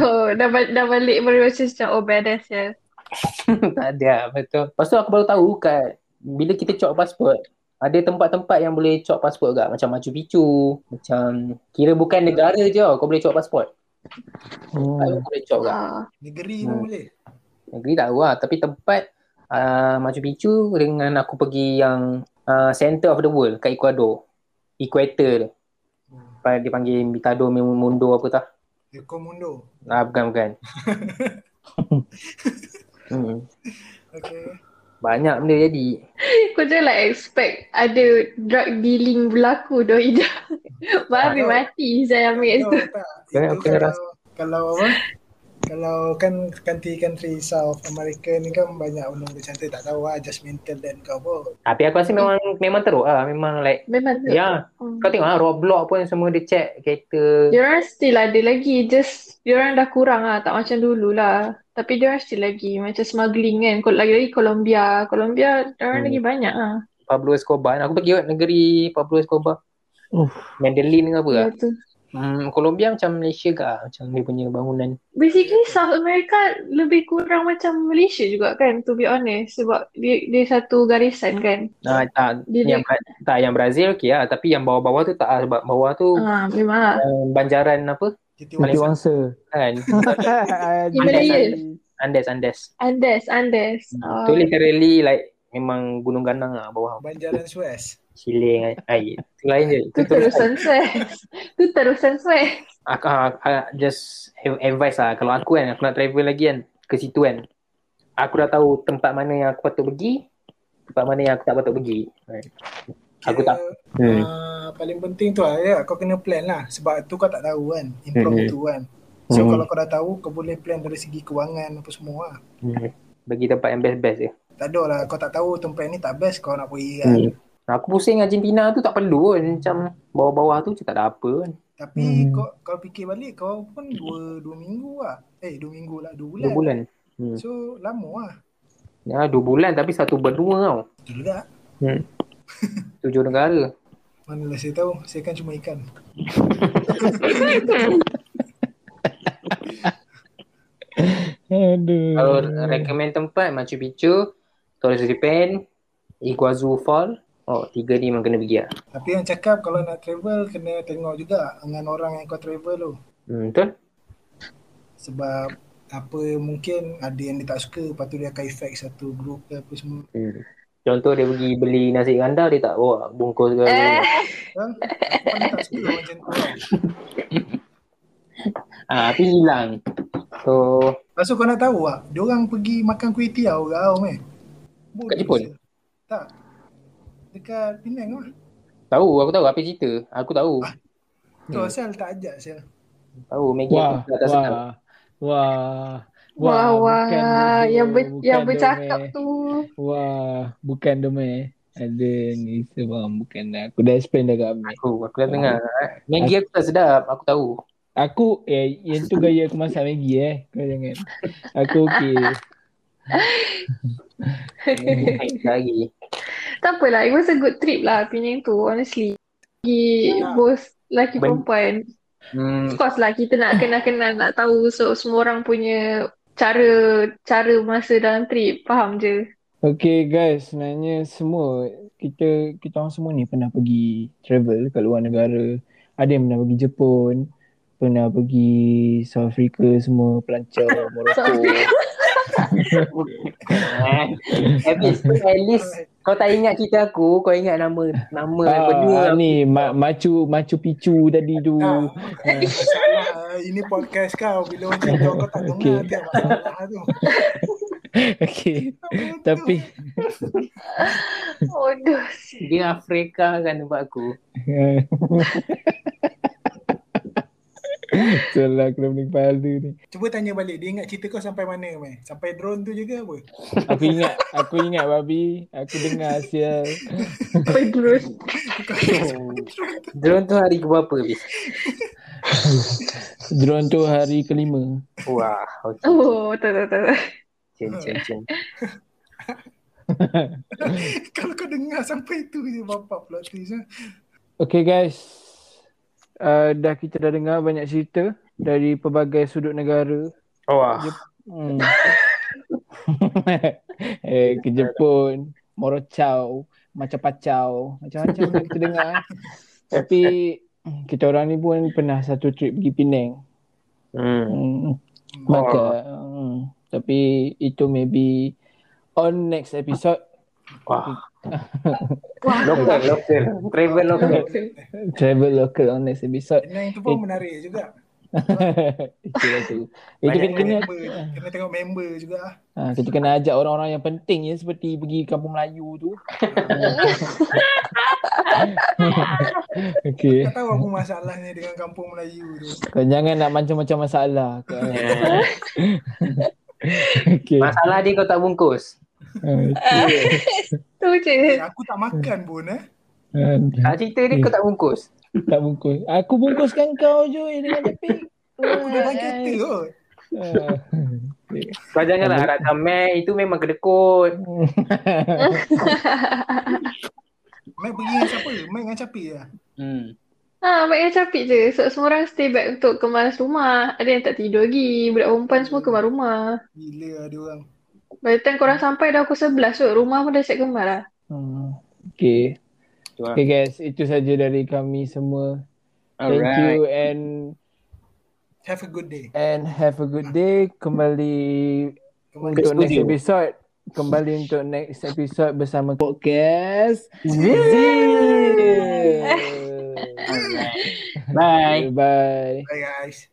D: oh, dah, ba- dah balik baru rasa macam oh badass ya.
B: tak ada lah, betul. Lepas tu aku baru tahu kat bila kita cop pasport ada tempat-tempat yang boleh cop pasport juga macam Machu Picchu macam kira bukan negara je kau boleh cop pasport
A: Oh.
B: kau boleh cop juga
D: Ah.
C: Negeri
B: Hmm.
C: pun boleh.
B: Negeri tak tahu lah. Tapi tempat uh, Machu Picchu dengan aku pergi yang uh, center of the world kat Ecuador. Equator tu. Dia panggil Mitado Mundo apa tak?
C: Eko Mundo.
B: Ah, bukan, bukan. hmm.
C: Okay.
B: Banyak benda jadi.
D: Kau jangan like expect ada drug dealing berlaku doh Ida. Babi
C: Tak.
D: mati saya ambil
C: No,
D: tu.
C: kalau, kalau apa? Kalau kan country-country South America ni kan banyak undang macam tu tak tahu lah judgmental dan kau apa.
B: Tapi aku rasa memang memang teruk lah. Memang like,
D: Memang tu.
B: ya.
D: Hmm.
B: Kau tengok lah Roblox pun semua dia check kereta.
D: Diorang still ada lagi Just Diorang dah kurang lah Tak macam dulu lah Tapi diorang still lagi Macam smuggling kan Lagi-lagi Colombia Colombia Diorang
B: Hmm.
D: lagi banyak lah
B: Pablo Escobar. Aku pergi kot negeri Pablo Escobar.
A: Uff.
B: Medellin ke apa lah.
D: Ya tu
B: Hmm, Colombia macam Malaysia ke ah? Macam dia punya bangunan.
D: Basically South America lebih kurang macam Malaysia juga kan to be honest sebab dia dia satu garisan kan.
B: Ah, tak,
D: Dia-
B: yang, Bra- tak, yang Brazil okey lah. Tapi yang bawah-bawah tu tak lah. Sebab bawah tu
D: Ah memang lah.
B: uh, banjaran apa Malaysia.
A: wangsa.
B: kan.
D: Himalaya.
B: Andes, Andes.
D: Andes, Andes.
B: Hmm.
D: Ah.
B: Tu literally like memang gunung ganang lah bawah.
C: Banjaran Suez.
B: Siling air. Itu lain je.
D: Tu
B: Itu terus.
D: terusan Suez. Tu terusan Suez.
B: Aku, aku, just have advice lah. Kalau aku kan, aku nak travel lagi kan ke situ kan. Aku dah tahu tempat mana yang aku patut pergi. Tempat mana yang aku tak patut pergi. Right. Aku tak. Hmm.
C: Uh, paling penting tu lah ya, kau kena plan lah. Sebab tu kau tak tahu kan. Impromptu kan. So
B: Hmm.
C: kalau kau dah tahu, kau boleh plan dari segi kewangan apa semua lah.
B: Hmm. Bagi tempat yang best-best je.
C: Tak ada lah, kau tak tahu tempat ni tak best kau nak pergi kan.
B: Hmm. Aku pusing Argentina tu tak perlu kan. Macam bawah-bawah tu macam tak ada apa kan.
C: Tapi
A: Hmm.
C: kau kau fikir balik kau pun dua dua minggu lah. Eh dua minggu lah, dua bulan.
B: Dua bulan. Hmm.
C: So lama lah.
B: Ya, dua bulan tapi satu benua tau.
C: Betul juga.
B: Hmm. Tujuh negara.
C: Manalah saya tahu, saya kan cuma ikan.
A: Aduh.
B: Kalau recommend tempat Machu Picchu, Torres Japan, Iguazu Fall. Oh, tiga ni memang kena pergi lah.
C: Tapi yang cakap kalau nak travel kena tengok juga dengan orang yang kau travel tu.
B: Hmm, betul?
C: Sebab apa mungkin ada yang dia tak suka lepas tu dia akan effect satu group ke apa semua.
B: Hmm. Contoh dia pergi beli nasi ganda dia tak bawa bungkus ke.
D: Eh.
C: Aku paling tak suka macam tu lah.
B: Ah, tapi hilang. So,
C: Lepas tu kau nak tahu tak, dia orang pergi makan kuih tiaw ke Aom eh. Bodoh
B: Kat Jepun?
C: Tak. Dekat Penang lah.
B: tahu aku tahu apa cerita. Aku tahu.
C: Tu
B: Hmm.
C: asal tak ajak sial.
B: Tahu Maggie
A: Wah,
B: aku tak sedap.
A: wah, wah.
D: Wah, wah.
A: bukan
D: Yang, ber,
A: bukan
D: yang bercakap
A: eh.
D: tu.
A: Wah, bukan dome. Ada ni sebab bukan Aku dah explain dah kat Amir.
B: Aku, aku dah dengar. Maggie aku tak sedap. Aku tahu.
A: Aku eh yang tu gaya aku masak Maggi eh. Kau jangan. Aku okey.
B: Maggie lagi.
D: Tak apalah, it was a good trip lah Penang tu, honestly. Pergi
C: Ya.
D: both lelaki
B: Ben-
D: perempuan.
B: Hmm,
D: Of course lah, kita nak kenal-kenal, nak tahu so semua orang punya cara cara masa dalam trip, faham je.
A: Okay guys, sebenarnya semua kita kita orang semua ni pernah pergi travel kat luar negara. Ada yang pernah pergi Jepun, pernah pergi South Africa semua, pelancar Morocco.
B: Habis tu at least kau tak ingat cerita aku, kau ingat nama nama
A: Ah,
B: benua.
A: ni Ma- Machu Machu Picchu tadi tu.
C: Ah,
A: Ah,
C: masalah ah, ini podcast kau bila macam tu kau tak dengar
A: Okay.
C: masalah tu.
A: okay. Tapi
D: Bodoh.
B: Dia Afrika kan tempat aku.
A: Salah aku dah pening kepala ni.
C: Cuba tanya balik dia ingat cerita kau sampai mana meh? Sampai drone tu juga apa?
A: Aku ingat, aku ingat babi. Aku dengar sial.
D: Pedrus.
B: Drone tu hari ke berapa habis?
A: Drone tu hari kelima.
B: Wah, okay.
D: Oh, tak, tak, tak.
B: Cen, cen, cen.
C: Kalau kau dengar sampai itu je bapak plot twist ah.
A: Okay guys. Uh, dah kita dah dengar banyak cerita dari pelbagai sudut negara.
B: Wah,
A: Hmm. eh, ke Jepun, Morochao, macam-macam, macam-macam dah kita dengar. Tapi hmm, kita orang ni pun pernah satu trip pergi Penang.
B: hmm.
A: Hmm. Maka, hmm. tapi itu maybe on next episode.
B: Wah,
D: Wah.
B: lokal, lokal. Travel lokal.
A: Travel local on next episode.
C: Penang itu pun menarik juga.
A: Itu lah tu. Itu kita kena,
C: Member, kena tengok member juga ah.
A: ha, kita kena ajak orang-orang yang penting ya seperti pergi kampung Melayu tu. okay.
C: Kau tahu apa masalahnya dengan kampung Melayu tu.
A: Kau jangan nak macam-macam masalah. Kau. okay.
B: Masalah dia kau tak bungkus.
D: Tu je.
C: Eh, aku tak makan pun eh.
B: Tak cerita dia kau tak bungkus.
A: tak bungkus. Aku bungkuskan kau je dengan tepi.
C: Aku dalam kereta kot.
A: Ah.
B: Kau janganlah harapkan Mac itu memang kedekut.
C: Mac pergi dengan siapa? Mac dengan Capi lah.
B: Hmm.
D: Ah, banyak yang capik je. So, semua orang stay back untuk kemas rumah. Ada yang tak tidur lagi. Budak perempuan semua kemas rumah.
C: Gila ada orang.
D: By the time korang sampai dah pukul 11 so rumah pun dah siap kemas lah.
A: Hmm. Okay. Okay guys, itu saja dari kami semua. Thank
E: Alright.
A: you and
C: Have a good day.
A: and have a good day. Kembali
C: Kembali
A: untuk next episode. Kembali untuk next episode bersama podcast Z.
E: Bye.
A: Bye.
C: Bye guys.